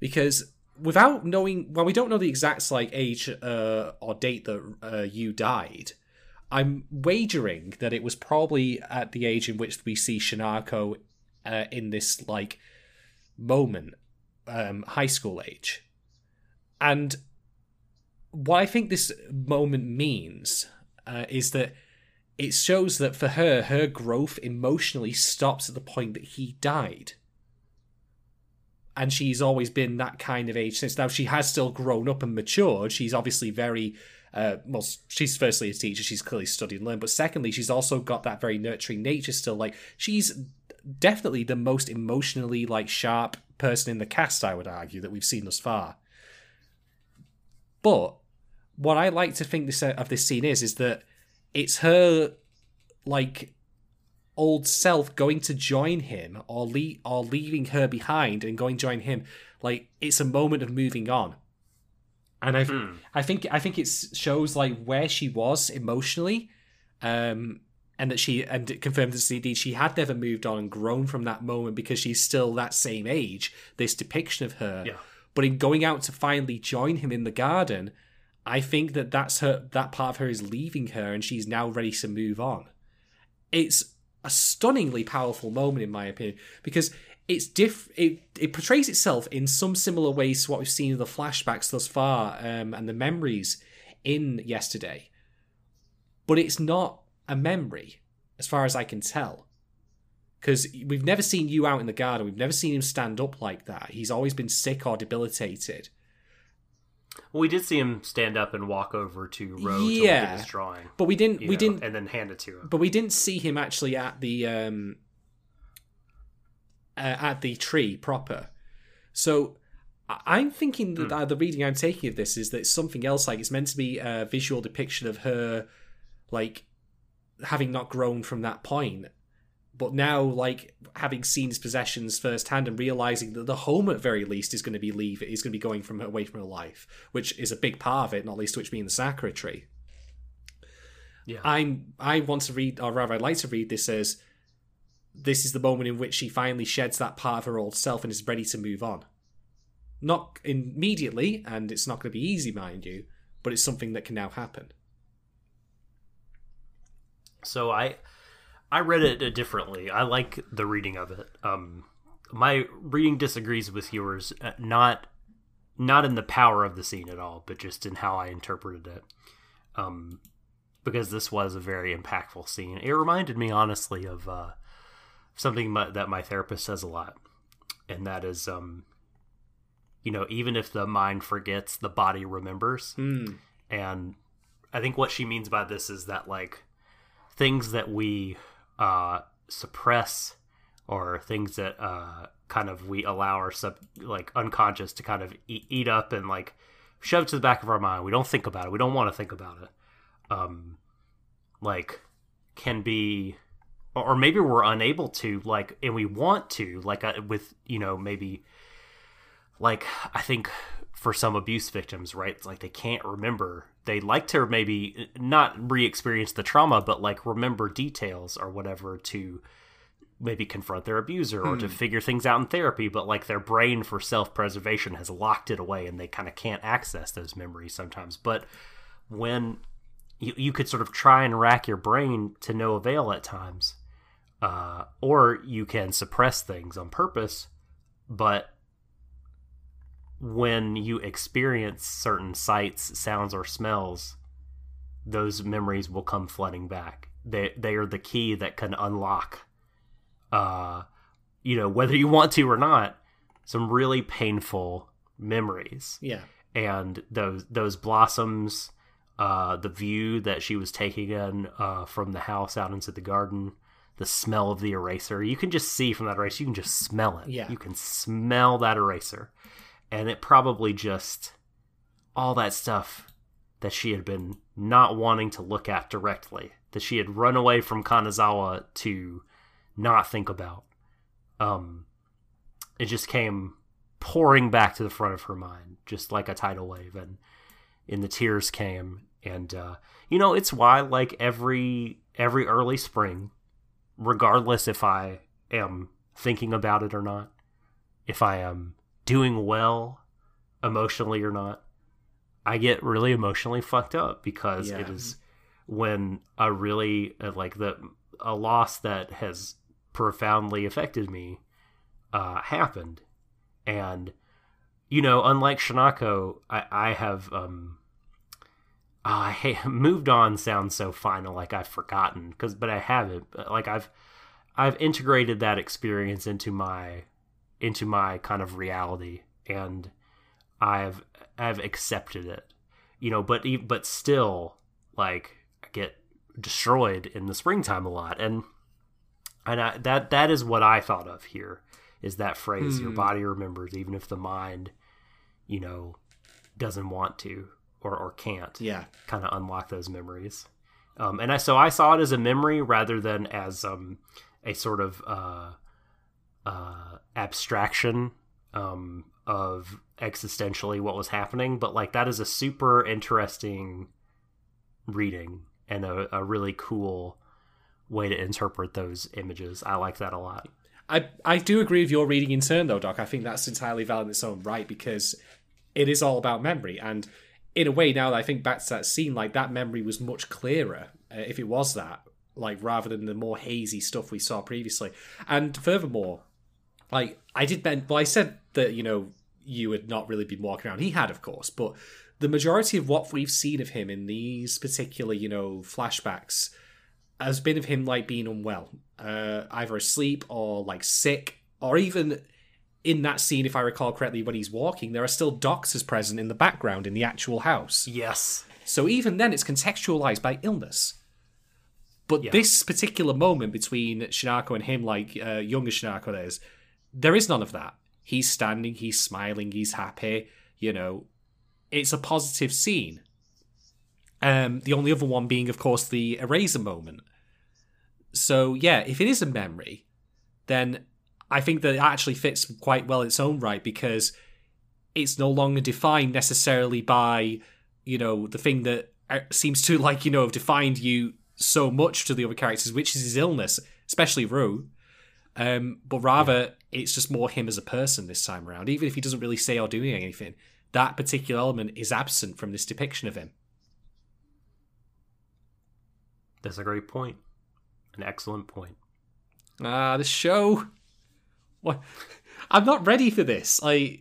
Speaker 2: Because without knowing, well, we don't know the exact like age uh, or date that uh, Yu died. I'm wagering that it was probably at the age in which we see Shinako uh, in this like moment, um, high school age. And what I think this moment means uh, is that it shows that for her, her growth emotionally stops at the point that he died. And she's always been that kind of age since now. She has still grown up and matured. She's obviously very, uh, well, she's firstly a teacher. She's clearly studied and learned. But secondly, she's also got that very nurturing nature still. Like, she's definitely the most emotionally, like, sharp person in the cast, I would argue, that we've seen thus far. But what I like to think this uh, of this scene is is that it's her like old self going to join him or le- or leaving her behind and going to join him like it's a moment of moving on and i
Speaker 1: Hmm.
Speaker 2: i think i think it shows like where she was emotionally um and that she and it confirmed that indeed she had never moved on and grown from that moment because she's still that same age this depiction of her
Speaker 1: Yeah.
Speaker 2: but in going out to finally join him in the garden i think that that's her that part of her is leaving her and she's now ready to move on. It's a stunningly powerful moment in my opinion because it's diff it, it portrays itself in some similar ways to what we've seen in the flashbacks thus far um, and the memories in yesterday. But it's not a memory as far as i can tell. Because we've never seen Yu out in the garden. We've never seen him stand up like that. He's always been sick or debilitated
Speaker 1: Well, we did see him stand up and walk over to Rou to look
Speaker 2: Yeah.
Speaker 1: at his drawing.
Speaker 2: but we didn't we
Speaker 1: know,
Speaker 2: didn't
Speaker 1: and then hand it to him.
Speaker 2: but we didn't see him actually at the um uh, at the tree proper so i'm thinking that uh, the reading i'm taking of this is that it's something else like it's meant to be a visual depiction of her like having not grown from that point but now like having seen his possessions firsthand and realizing that the home at very least is going to be leave is going to be going from away from her life which is a big part of it not least which being the sakura tree
Speaker 1: Yeah.
Speaker 2: I'm I want to read, or rather, I'd like to read this as this is the moment in which she finally sheds that part of her old self and is ready to move on. Not immediately, and it's not going to be easy, mind you, but it's something that can now happen.
Speaker 1: So I I read it differently. I like the reading of it. Um my reading disagrees with yours uh, not not in the power of the scene at all, but just in how I interpreted it. Um because this was a very impactful scene. It reminded me honestly of uh something my, that my therapist says a lot. And that is um you know, even if the mind forgets, the body remembers
Speaker 2: Hmm.
Speaker 1: and i think what she means by this is that like things that we uh suppress or things that uh kind of we allow our sub like unconscious to kind of eat, eat up and like shove to the back of our mind we don't think about it we don't want to think about it um like can be or maybe we're unable to like and we want to like uh, with you know maybe like I think for some abuse victims, right? It's like they can't remember. They like to maybe not re-experience the trauma, but like remember details or whatever to maybe confront their abuser or to figure things out in therapy. But like their brain for self-preservation has locked it away, and they kind of can't access those memories sometimes. But when you, you could sort of try and rack your brain to no avail at times, uh, or you can suppress things on purpose, but when you experience certain sights, sounds, or smells, those memories will come flooding back. They they are the key that can unlock, uh, you know, whether you want to or not, some really painful memories.
Speaker 2: Yeah.
Speaker 1: And those those blossoms, uh, the view that she was taking in uh, from the house out into the garden, the smell of the eraser. You can just see from that eraser. You can just smell it.
Speaker 2: Yeah.
Speaker 1: You can smell that eraser and it probably just all that stuff that she had been not wanting to look at directly that she had run away from Kanazawa to not think about. Um it just came pouring back to the front of her mind just like a tidal wave and and the tears came and uh you know it's why like every every early spring regardless if I am thinking about it or not if I am doing well emotionally or not, I get really emotionally fucked up because it
Speaker 2: Yeah.
Speaker 1: is when a really uh, like the a loss that has profoundly affected me uh, happened, and you know, unlike Shinako, I, I have um, I ha- (laughs) moved on. Sounds so final, like I've forgotten, because but I haven't. Like I've I've integrated that experience into my into my kind of reality and I've I've accepted it. You know, but but still like I get destroyed in the springtime a lot and and I, that that is what I thought of here is that phrase your
Speaker 2: Hmm.
Speaker 1: body remembers even if the mind you know doesn't want to or or can't
Speaker 2: Yeah.
Speaker 1: kind of unlock those memories. Um, and I so I saw it as a memory rather than as um, a sort of uh, uh, abstraction um, of existentially what was happening. But like that is a super interesting reading and a, a really cool way to interpret those images. I like that a lot.
Speaker 2: I, I do agree with your reading in turn, though, Doc. I think that's entirely valid in its own right because it is all about memory. And in a way, now that I think back to that scene, like that memory was much clearer uh, if it was that, like rather than the more hazy stuff we saw previously. And furthermore, like I did, ben- well, I said that you know Yu had not really been walking around. He had, of course, but the majority of what we've seen of him in these particular, you know, flashbacks has been of him like being unwell, uh, either asleep or like sick, or even in that scene, if I recall correctly, when he's walking, there are still doctors present in the background in the actual house.
Speaker 1: Yes.
Speaker 2: So even then, it's contextualized by illness. But
Speaker 1: Yeah.
Speaker 2: this particular moment between Shinako and him, like uh, younger Shinako, there is, there is none of that. He's standing, he's smiling, he's happy. You know, it's a positive scene. Um, the only other one being, of course, the eraser moment. So yeah, if it is a memory, then I think that it actually fits quite well its own right because it's no longer defined necessarily by you know the thing that uh, seems to like you know have defined Yu so much to the other characters, which is his illness, especially Rou. Um, but rather, it's just more him as a person this time around. Even if he doesn't really say or do anything, that particular element is absent from this depiction of him.
Speaker 1: That's a great point. An excellent point.
Speaker 2: Ah, the show. What? I'm not ready for this. I,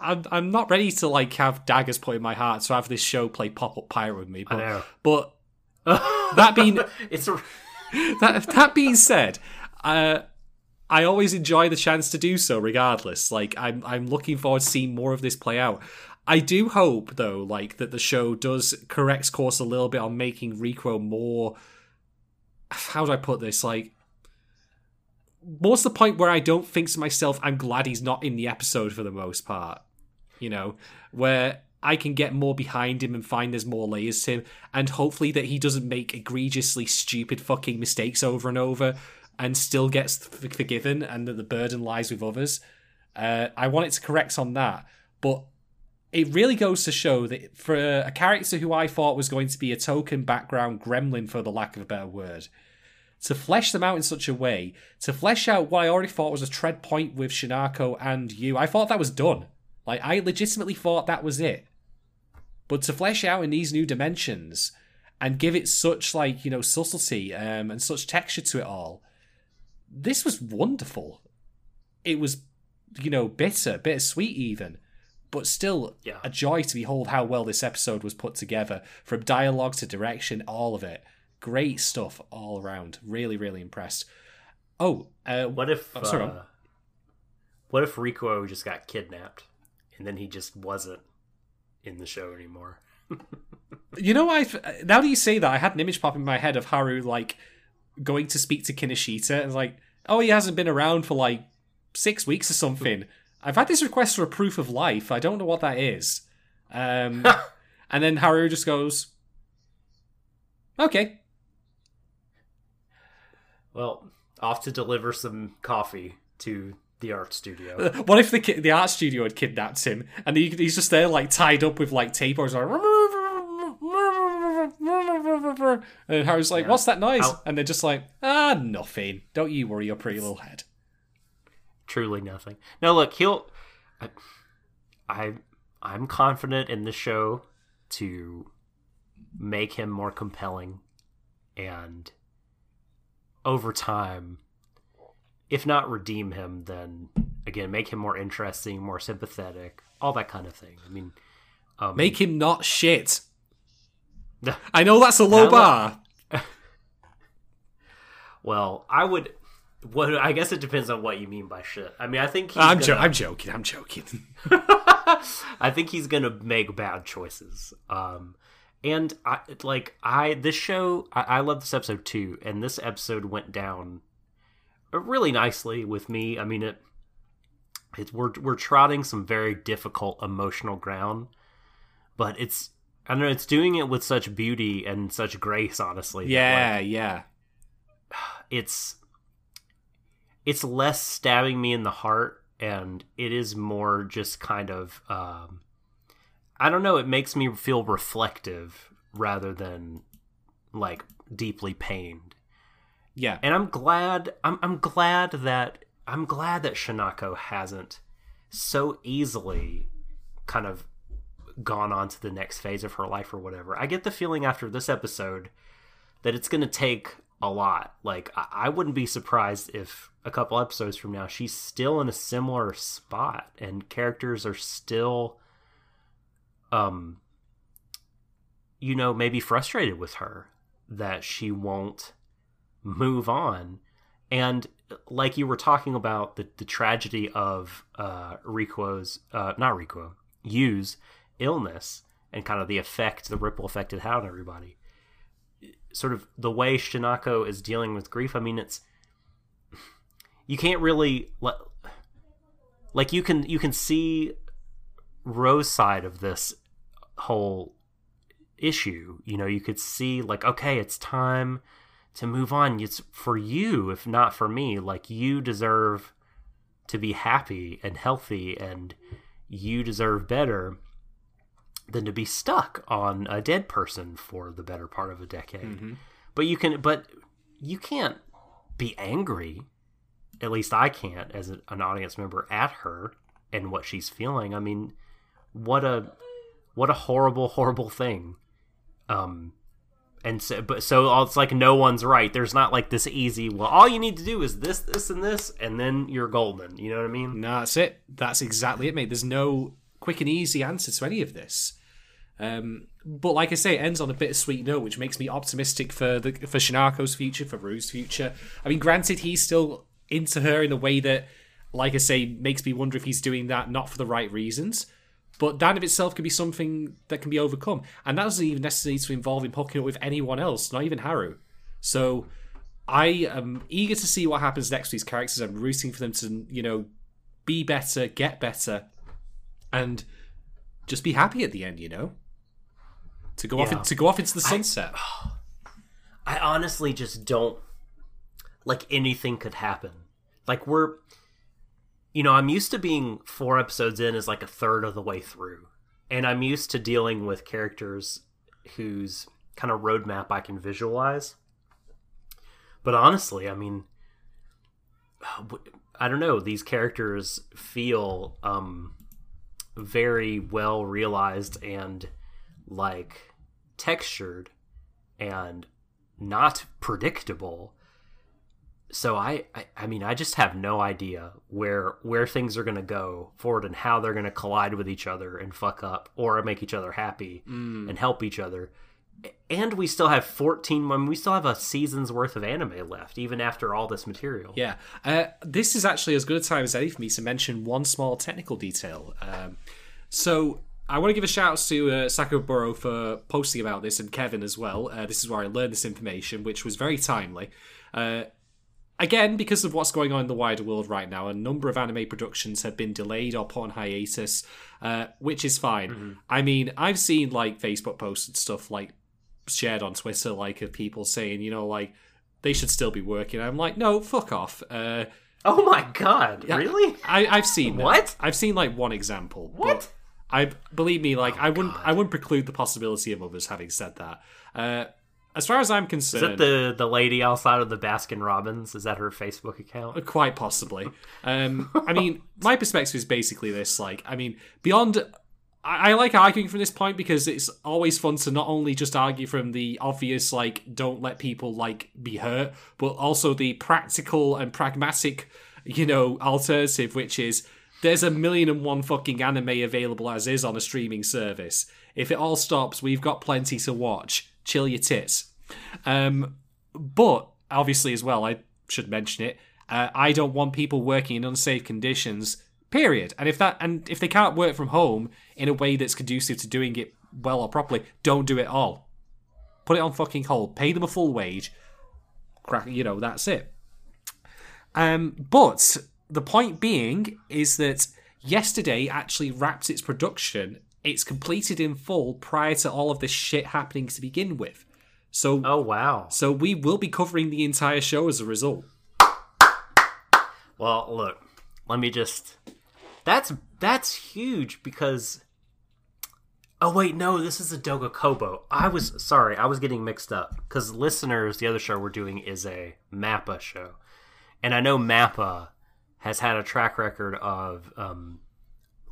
Speaker 2: I'm, I'm not ready to like have daggers put in my heart to have this show play pop up pirate with me.
Speaker 1: I
Speaker 2: But,
Speaker 1: know.
Speaker 2: but (laughs) that being
Speaker 1: it's a (laughs)
Speaker 2: that that being said, uh, I always enjoy the chance to do so, regardless. Like I'm I'm looking forward to seeing more of this play out. I do hope though, like that the show does corrects course a little bit on making Rico more. How do I put this? Like, what's the point where I don't think to myself, I'm glad he's not in the episode for the most part. You know, where I can get more behind him and find there's more layers to him, and hopefully that he doesn't make egregiously stupid fucking mistakes over and over and still gets forgiven and that the burden lies with others. Uh, I wanted to correct on that, but it really goes to show that for a character who I thought was going to be a token background gremlin, for the lack of a better word, to flesh them out in such a way, to flesh out what I already thought was a tread point with Shinako and Yu, I thought that was done. Like, I legitimately thought that was it. But to flesh out in these new dimensions and give it such, like, you know, subtlety um, and such texture to it all, this was wonderful. It was, you know, bitter, bittersweet even, but still
Speaker 1: Yeah.
Speaker 2: a joy to behold how well this episode was put together from dialogue to direction, all of it. Great stuff all around. Really, really impressed. Oh, uh,
Speaker 1: What if
Speaker 2: Oh, sorry,
Speaker 1: uh, what if Rico just got kidnapped and then he just wasn't in the show anymore? (laughs)
Speaker 2: You know, I now that you say that, I had an image pop in my head of Haru like going to speak to Kinoshita and like, oh, he hasn't been around for like six weeks or something. I've had this request for a proof of life. I don't know what that is. Um, (laughs) and then Haru just goes, okay.
Speaker 1: Well, off to deliver some coffee to the art studio. (laughs)
Speaker 2: What if the ki- the art studio had kidnapped him and he, he's just there like tied up with like tape or And Haru's like,
Speaker 1: Yeah.
Speaker 2: "What's that noise?"
Speaker 1: How-
Speaker 2: And they're just like, "Ah, nothing. Don't you worry your pretty little head."
Speaker 1: Truly nothing. No, look, he'll. I, I I'm confident in the show to make him more compelling, and over time, if not redeem him, then again make him more interesting, more sympathetic, all that kind of thing. I mean, um,
Speaker 2: Make him not shit. I know that's a low
Speaker 1: Now
Speaker 2: bar.
Speaker 1: Well, I would. What I guess it depends on what you mean by shit. I mean, I think he's
Speaker 2: I'm,
Speaker 1: gonna-
Speaker 2: I'm joking. I'm joking. (laughs)
Speaker 1: I think he's gonna make bad choices. Um, and I like I this show. I, I love this episode too, and this episode went down really nicely with me. I mean it. It's we're we're trotting some very difficult emotional ground, but it's I don't know. It's doing it with such beauty and such grace. Honestly, that, like,
Speaker 2: Yeah, yeah. (sighs)
Speaker 1: it's it's less stabbing me in the heart and it is more just kind of um i don't know it makes me feel reflective rather than like deeply pained
Speaker 2: Yeah.
Speaker 1: and i'm glad i'm, I'm glad that i'm glad that shinako hasn't so easily kind of gone on to the next phase of her life or whatever i get the feeling after this episode that it's going to take a lot. Like I-, I wouldn't be surprised if a couple episodes from now she's still in a similar spot and characters are still um you know maybe frustrated with her that she won't move on and like you were talking about the, the tragedy of uh Rikuo's uh not Rikuo Yu's illness and kind of the effect the ripple effect it had on everybody sort of the way Shinako is dealing with grief. I mean, it's you can't really let like you can you can see Rou's side of this whole issue. You know, you could see like okay, it's time to move on. It's for you, if not for me. Like you deserve to be happy and healthy, and you deserve better than to be stuck on a dead person for the better part of a decade. But you can, but you can't be angry. At least I can't, as an an audience member, at her and what she's feeling. I mean, what a what a horrible, horrible thing. Um, and so, but so it's like no one's right. There's not like this easy. Well, all you need to do is this, this, and this, and then you're golden. You know what I mean?
Speaker 2: No, that's it. That's exactly it, mate. There's no quick and easy answer to any of this. Um, but like I say, it ends on a bittersweet note, which makes me optimistic for the for Shinako's future, for Rou's future. I mean, granted, he's still into her in a way that, like I say, makes me wonder if he's doing that not for the right reasons. But that of itself can be something that can be overcome, and that doesn't even necessarily need to involve him hooking up with anyone else, not even Haru. So I am eager to see what happens next with these characters. I'm rooting for them to, you know, be better, get better, and just be happy at the end. You know, to go off in, to go off into the sunset. (sighs)
Speaker 1: I honestly just don't like anything could happen. Like we're you know, I'm used to being four episodes in as like a third of the way through. And I'm used to dealing with characters whose kind of roadmap I can visualize. But honestly, I mean (sighs) I don't know, these characters feel um very well realized and like textured and not predictable. So I, I, I mean, I just have no idea where where things are going to go forward and how they're going to collide with each other and fuck up or make each other happy and help each other. And we still have 14 I mean, we still have a season's worth of anime left even after all this material.
Speaker 2: Yeah, uh, this is actually as good a time as any for me to mention one small technical detail. Um, so I want to give a shout out to uh, Sakaburo for posting about this and Kevin as well. Uh, this is where I learned this information, which was very timely. Uh, again, because of what's going on in the wider world right now, a number of anime productions have been delayed or put on hiatus, uh, which is fine. I mean, I've seen like Facebook posts and stuff like shared on Twitter, like of people saying, you know, like they should still be working. I'm like, no, fuck off. Uh,
Speaker 1: Oh my god, really?
Speaker 2: I, I've seen.
Speaker 1: What?
Speaker 2: I've seen like one example.
Speaker 1: What?
Speaker 2: I believe me, like I wouldn't. I wouldn't preclude the possibility of others having said that. Uh, as far as I'm concerned, Is
Speaker 1: that the the lady outside of the Baskin Robbins? Is that her Facebook account?
Speaker 2: Quite possibly. Um, I mean, (laughs) my perspective is basically this: like, I mean, beyond. I, I like arguing from this point because it's always fun to not only just argue from the obvious, like, don't let people like be hurt, but also the practical and pragmatic, you know, alternative, which is there's a million and one fucking anime available as is on a streaming service. If it all stops, we've got plenty to watch. Chill your tits. Um, but obviously, as well, I should mention it. Uh, I don't want people working in unsafe conditions. Period. And if that and if they can't work from home in a way that's conducive to doing it well or properly, don't do it all. Put it on fucking hold. Pay them a full wage. Crack. You know that's it. Um, but the point being is that yesterday actually wrapped its production it's completed in full prior to all of this shit happening to begin with. So,
Speaker 1: Oh wow.
Speaker 2: so we will be covering the entire show as a result.
Speaker 1: Well, look, let me just. That's that's huge because. Oh wait, no, this is a Doga Kobo. I was sorry, I was getting mixed up because listeners, the other show we're doing is a Mappa show, and I know Mappa has had a track record of um,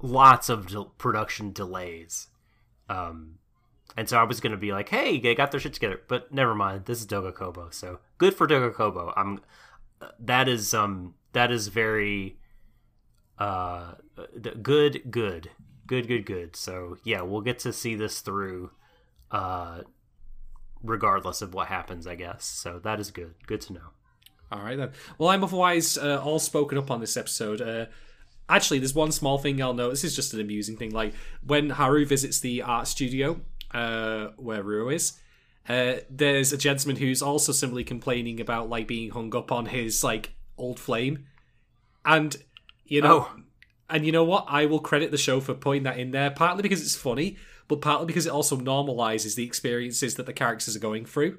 Speaker 1: lots of del- production delays. Um, and so I was going to be like, "Hey, they got their shit together," but never mind. This is Doga Kobo, so good for Doga Kobo. I'm that is um that is very uh good good good good good so yeah we'll get to see this through uh regardless of what happens i guess so that is good good to know
Speaker 2: All right then. Well, I'm otherwise uh, all spoken up on this episode. Uh, actually, there's one small thing I'll note. This is just an amusing thing. Like when Haru visits the art studio uh, where Rou is, uh, there's a gentleman who's also simply complaining about like being hung up on his like old flame, and you know,
Speaker 1: Oh.
Speaker 2: and you know what? I will credit the show for putting that in there, partly because it's funny, but partly because it also normalizes the experiences that the characters are going through.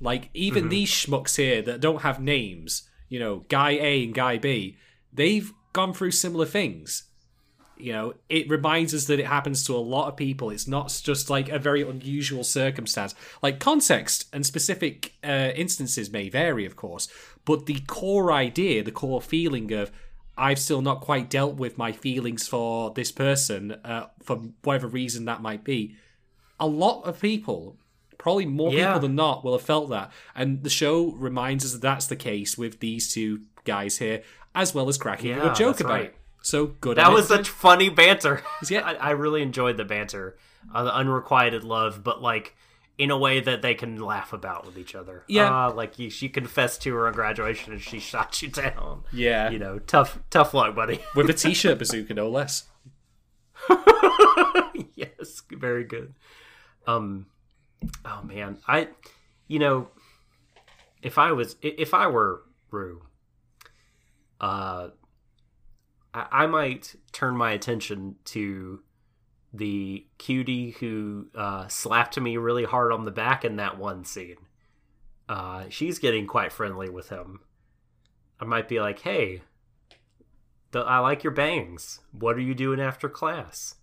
Speaker 2: Like even these schmucks here that don't have names, you know, guy A and guy B, they've gone through similar things. You know, it reminds us that it happens to a lot of people. It's not just like a very unusual circumstance. Like context and specific uh, instances may vary, of course, but the core idea, the core feeling of I've still not quite dealt with my feelings for this person, uh, for whatever reason that might be. A lot of people, probably more
Speaker 1: Yeah.
Speaker 2: people than not, will have felt that. And the show reminds us that that's the case with these two guys here, as well as cracking a
Speaker 1: Yeah,
Speaker 2: good joke about
Speaker 1: right.
Speaker 2: it. So good.
Speaker 1: that was
Speaker 2: it.
Speaker 1: such funny banter
Speaker 2: Yeah. (laughs)
Speaker 1: I, I really enjoyed the banter uh, the unrequited love but like in a way that they can laugh about with each other
Speaker 2: Yeah.
Speaker 1: uh, like you, she confessed to her on graduation and she (laughs) shot you down
Speaker 2: yeah,
Speaker 1: you know tough tough luck buddy (laughs)
Speaker 2: with a t-shirt bazooka, no less.
Speaker 1: yes, very good. Um, oh man, I, you know, if I was, if I were Rou, uh, I, I might turn my attention to the cutie who uh, slapped me really hard on the back in that one scene. Uh, she's getting quite friendly with him. I might be like, hey. The, I like your bangs. What are you doing after class?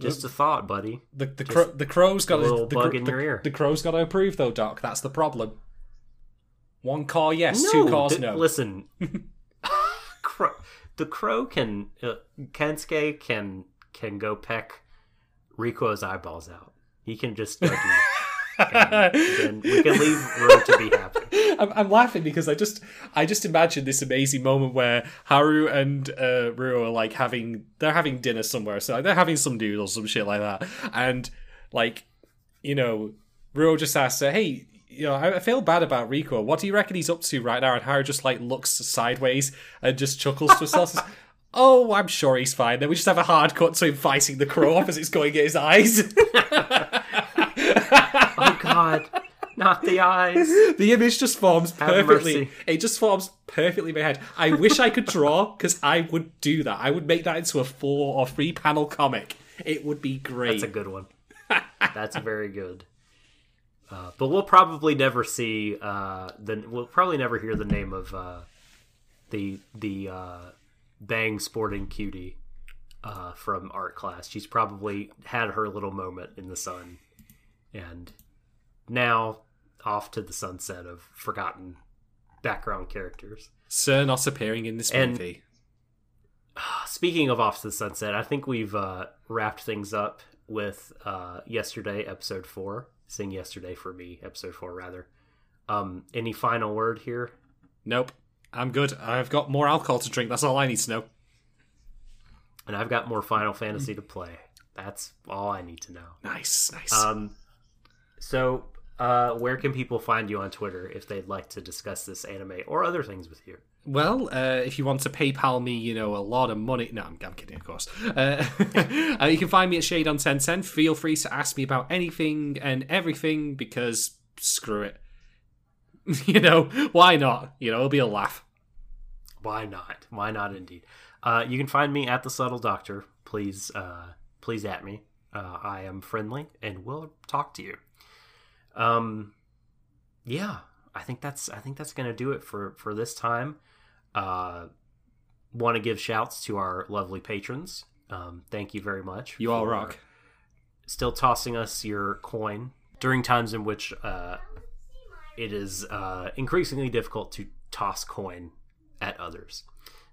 Speaker 1: Just a thought, buddy.
Speaker 2: The the the crow's got
Speaker 1: a little
Speaker 2: the,
Speaker 1: bug
Speaker 2: the,
Speaker 1: in your ear.
Speaker 2: The crow's got to approve though, Doc. That's the problem. One call yes,
Speaker 1: no,
Speaker 2: two calls
Speaker 1: th-
Speaker 2: no.
Speaker 1: Listen, (laughs) crow, the crow can uh, Kansuke can can go peck Rico's eyeballs out. He can just go do that. And we can leave Rou to be happy. (laughs)
Speaker 2: I'm, I'm laughing because I just I just imagine this amazing moment where Haru and uh, Rou are like having they're having dinner somewhere, so they're having some noodles, some shit like that, and like you know Rou just asks her, "Hey, you know I, feel bad about Rico. What do you reckon he's up to right now?" And Haru just like looks sideways and just chuckles to himself. says, (laughs) Oh, I'm sure he's fine. Then we just have a hard cut to him fighting the crow as it's going at his eyes. (laughs) (laughs)
Speaker 1: Oh God, not the eyes.
Speaker 2: The image just forms perfectly. It just forms perfectly in my head. I wish I could draw because I would do that. I would make that into a four or three panel comic. It would be great.
Speaker 1: That's a good one. (laughs) That's very good. Uh, but we'll probably never see uh, the. We'll probably never hear the name of uh, the the uh, Bang Sporting Cutie uh, from art class. She's probably had her little moment in the sun, and now off to the sunset of forgotten background characters.
Speaker 2: Sir not appearing in this
Speaker 1: And-
Speaker 2: movie.
Speaker 1: Speaking of Off to the Sunset, I think we've uh, wrapped things up with uh, yesterday, episode four. Sing yesterday for me, episode four, rather. Um, any final word here?
Speaker 2: Nope. I'm good. I've got more alcohol to drink. That's all I need to know.
Speaker 1: And I've got more Final Fantasy to play. That's all I need to know.
Speaker 2: Nice, nice.
Speaker 1: Um, so, uh, where can people find you on Twitter if they'd like to discuss this anime or other things with you?
Speaker 2: Well, uh, if you want to PayPal me, you know, a lot of money. No, I'm, I'm kidding, of course. Uh, (laughs) uh, you can find me at Shade on 1010. Feel free to ask me about anything and everything because screw it. (laughs) you know, why not? You know, it'll be a laugh.
Speaker 1: Why not? Why not? Indeed. Uh, you can find me at the Subtle Doctor. Please, uh, please at me. Uh, I am friendly and will talk to you. Um, yeah, I think that's I think that's gonna do it for for this time. Uh, want to give shouts to our lovely patrons. Um, thank you very much.
Speaker 2: You all rock.
Speaker 1: Still tossing us your coin during times in which uh, it is uh, increasingly difficult to toss coin at others.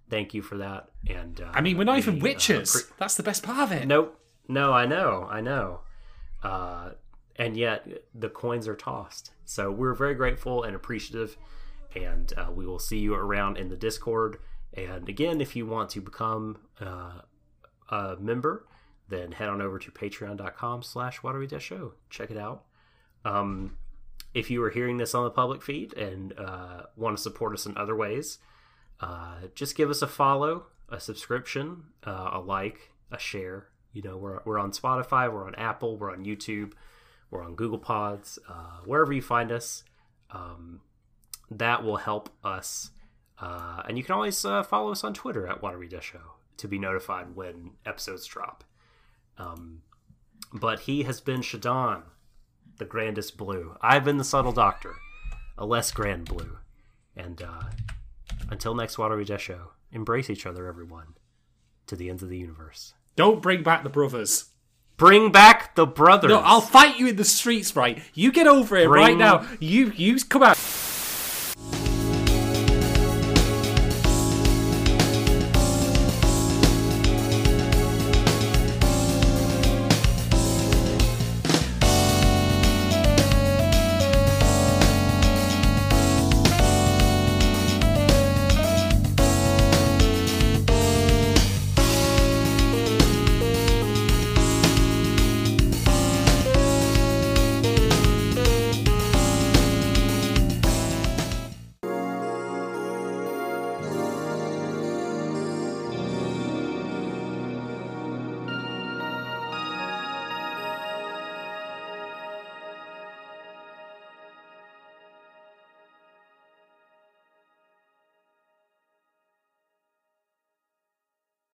Speaker 1: Thank you for that. And uh,
Speaker 2: I mean, we're not even
Speaker 1: we, uh,
Speaker 2: witches.
Speaker 1: appre-
Speaker 2: That's the best part of it.
Speaker 1: Nope. No, I know. I know. And yet the coins are tossed. So we're very grateful and appreciative. And uh, we will see you around in the Discord. And again, if you want to become uh, a member, then head on over to patreon.com slash watery show. Check it out. Um, if you are hearing this on the public feed and uh, want to support us in other ways, uh, just give us a follow, a subscription, uh, a like, a share. You know, we're, we're on Spotify, we're on Apple, we're on YouTube, we're on Google Pods, uh, wherever you find us. Um, that will help us. Uh, and you can always uh, follow us on Twitter at Watery Dash Show to be notified when episodes drop. Um, but he has been Shadon, the grandest blue. I've been the subtle doctor, a less grand blue. And uh, until next Watery Dash Show, embrace each other, everyone, to the ends of the universe.
Speaker 2: Don't bring back the brothers.
Speaker 1: Bring back the brothers.
Speaker 2: No, I'll fight you in the streets, right? You get over it right now. You you come out.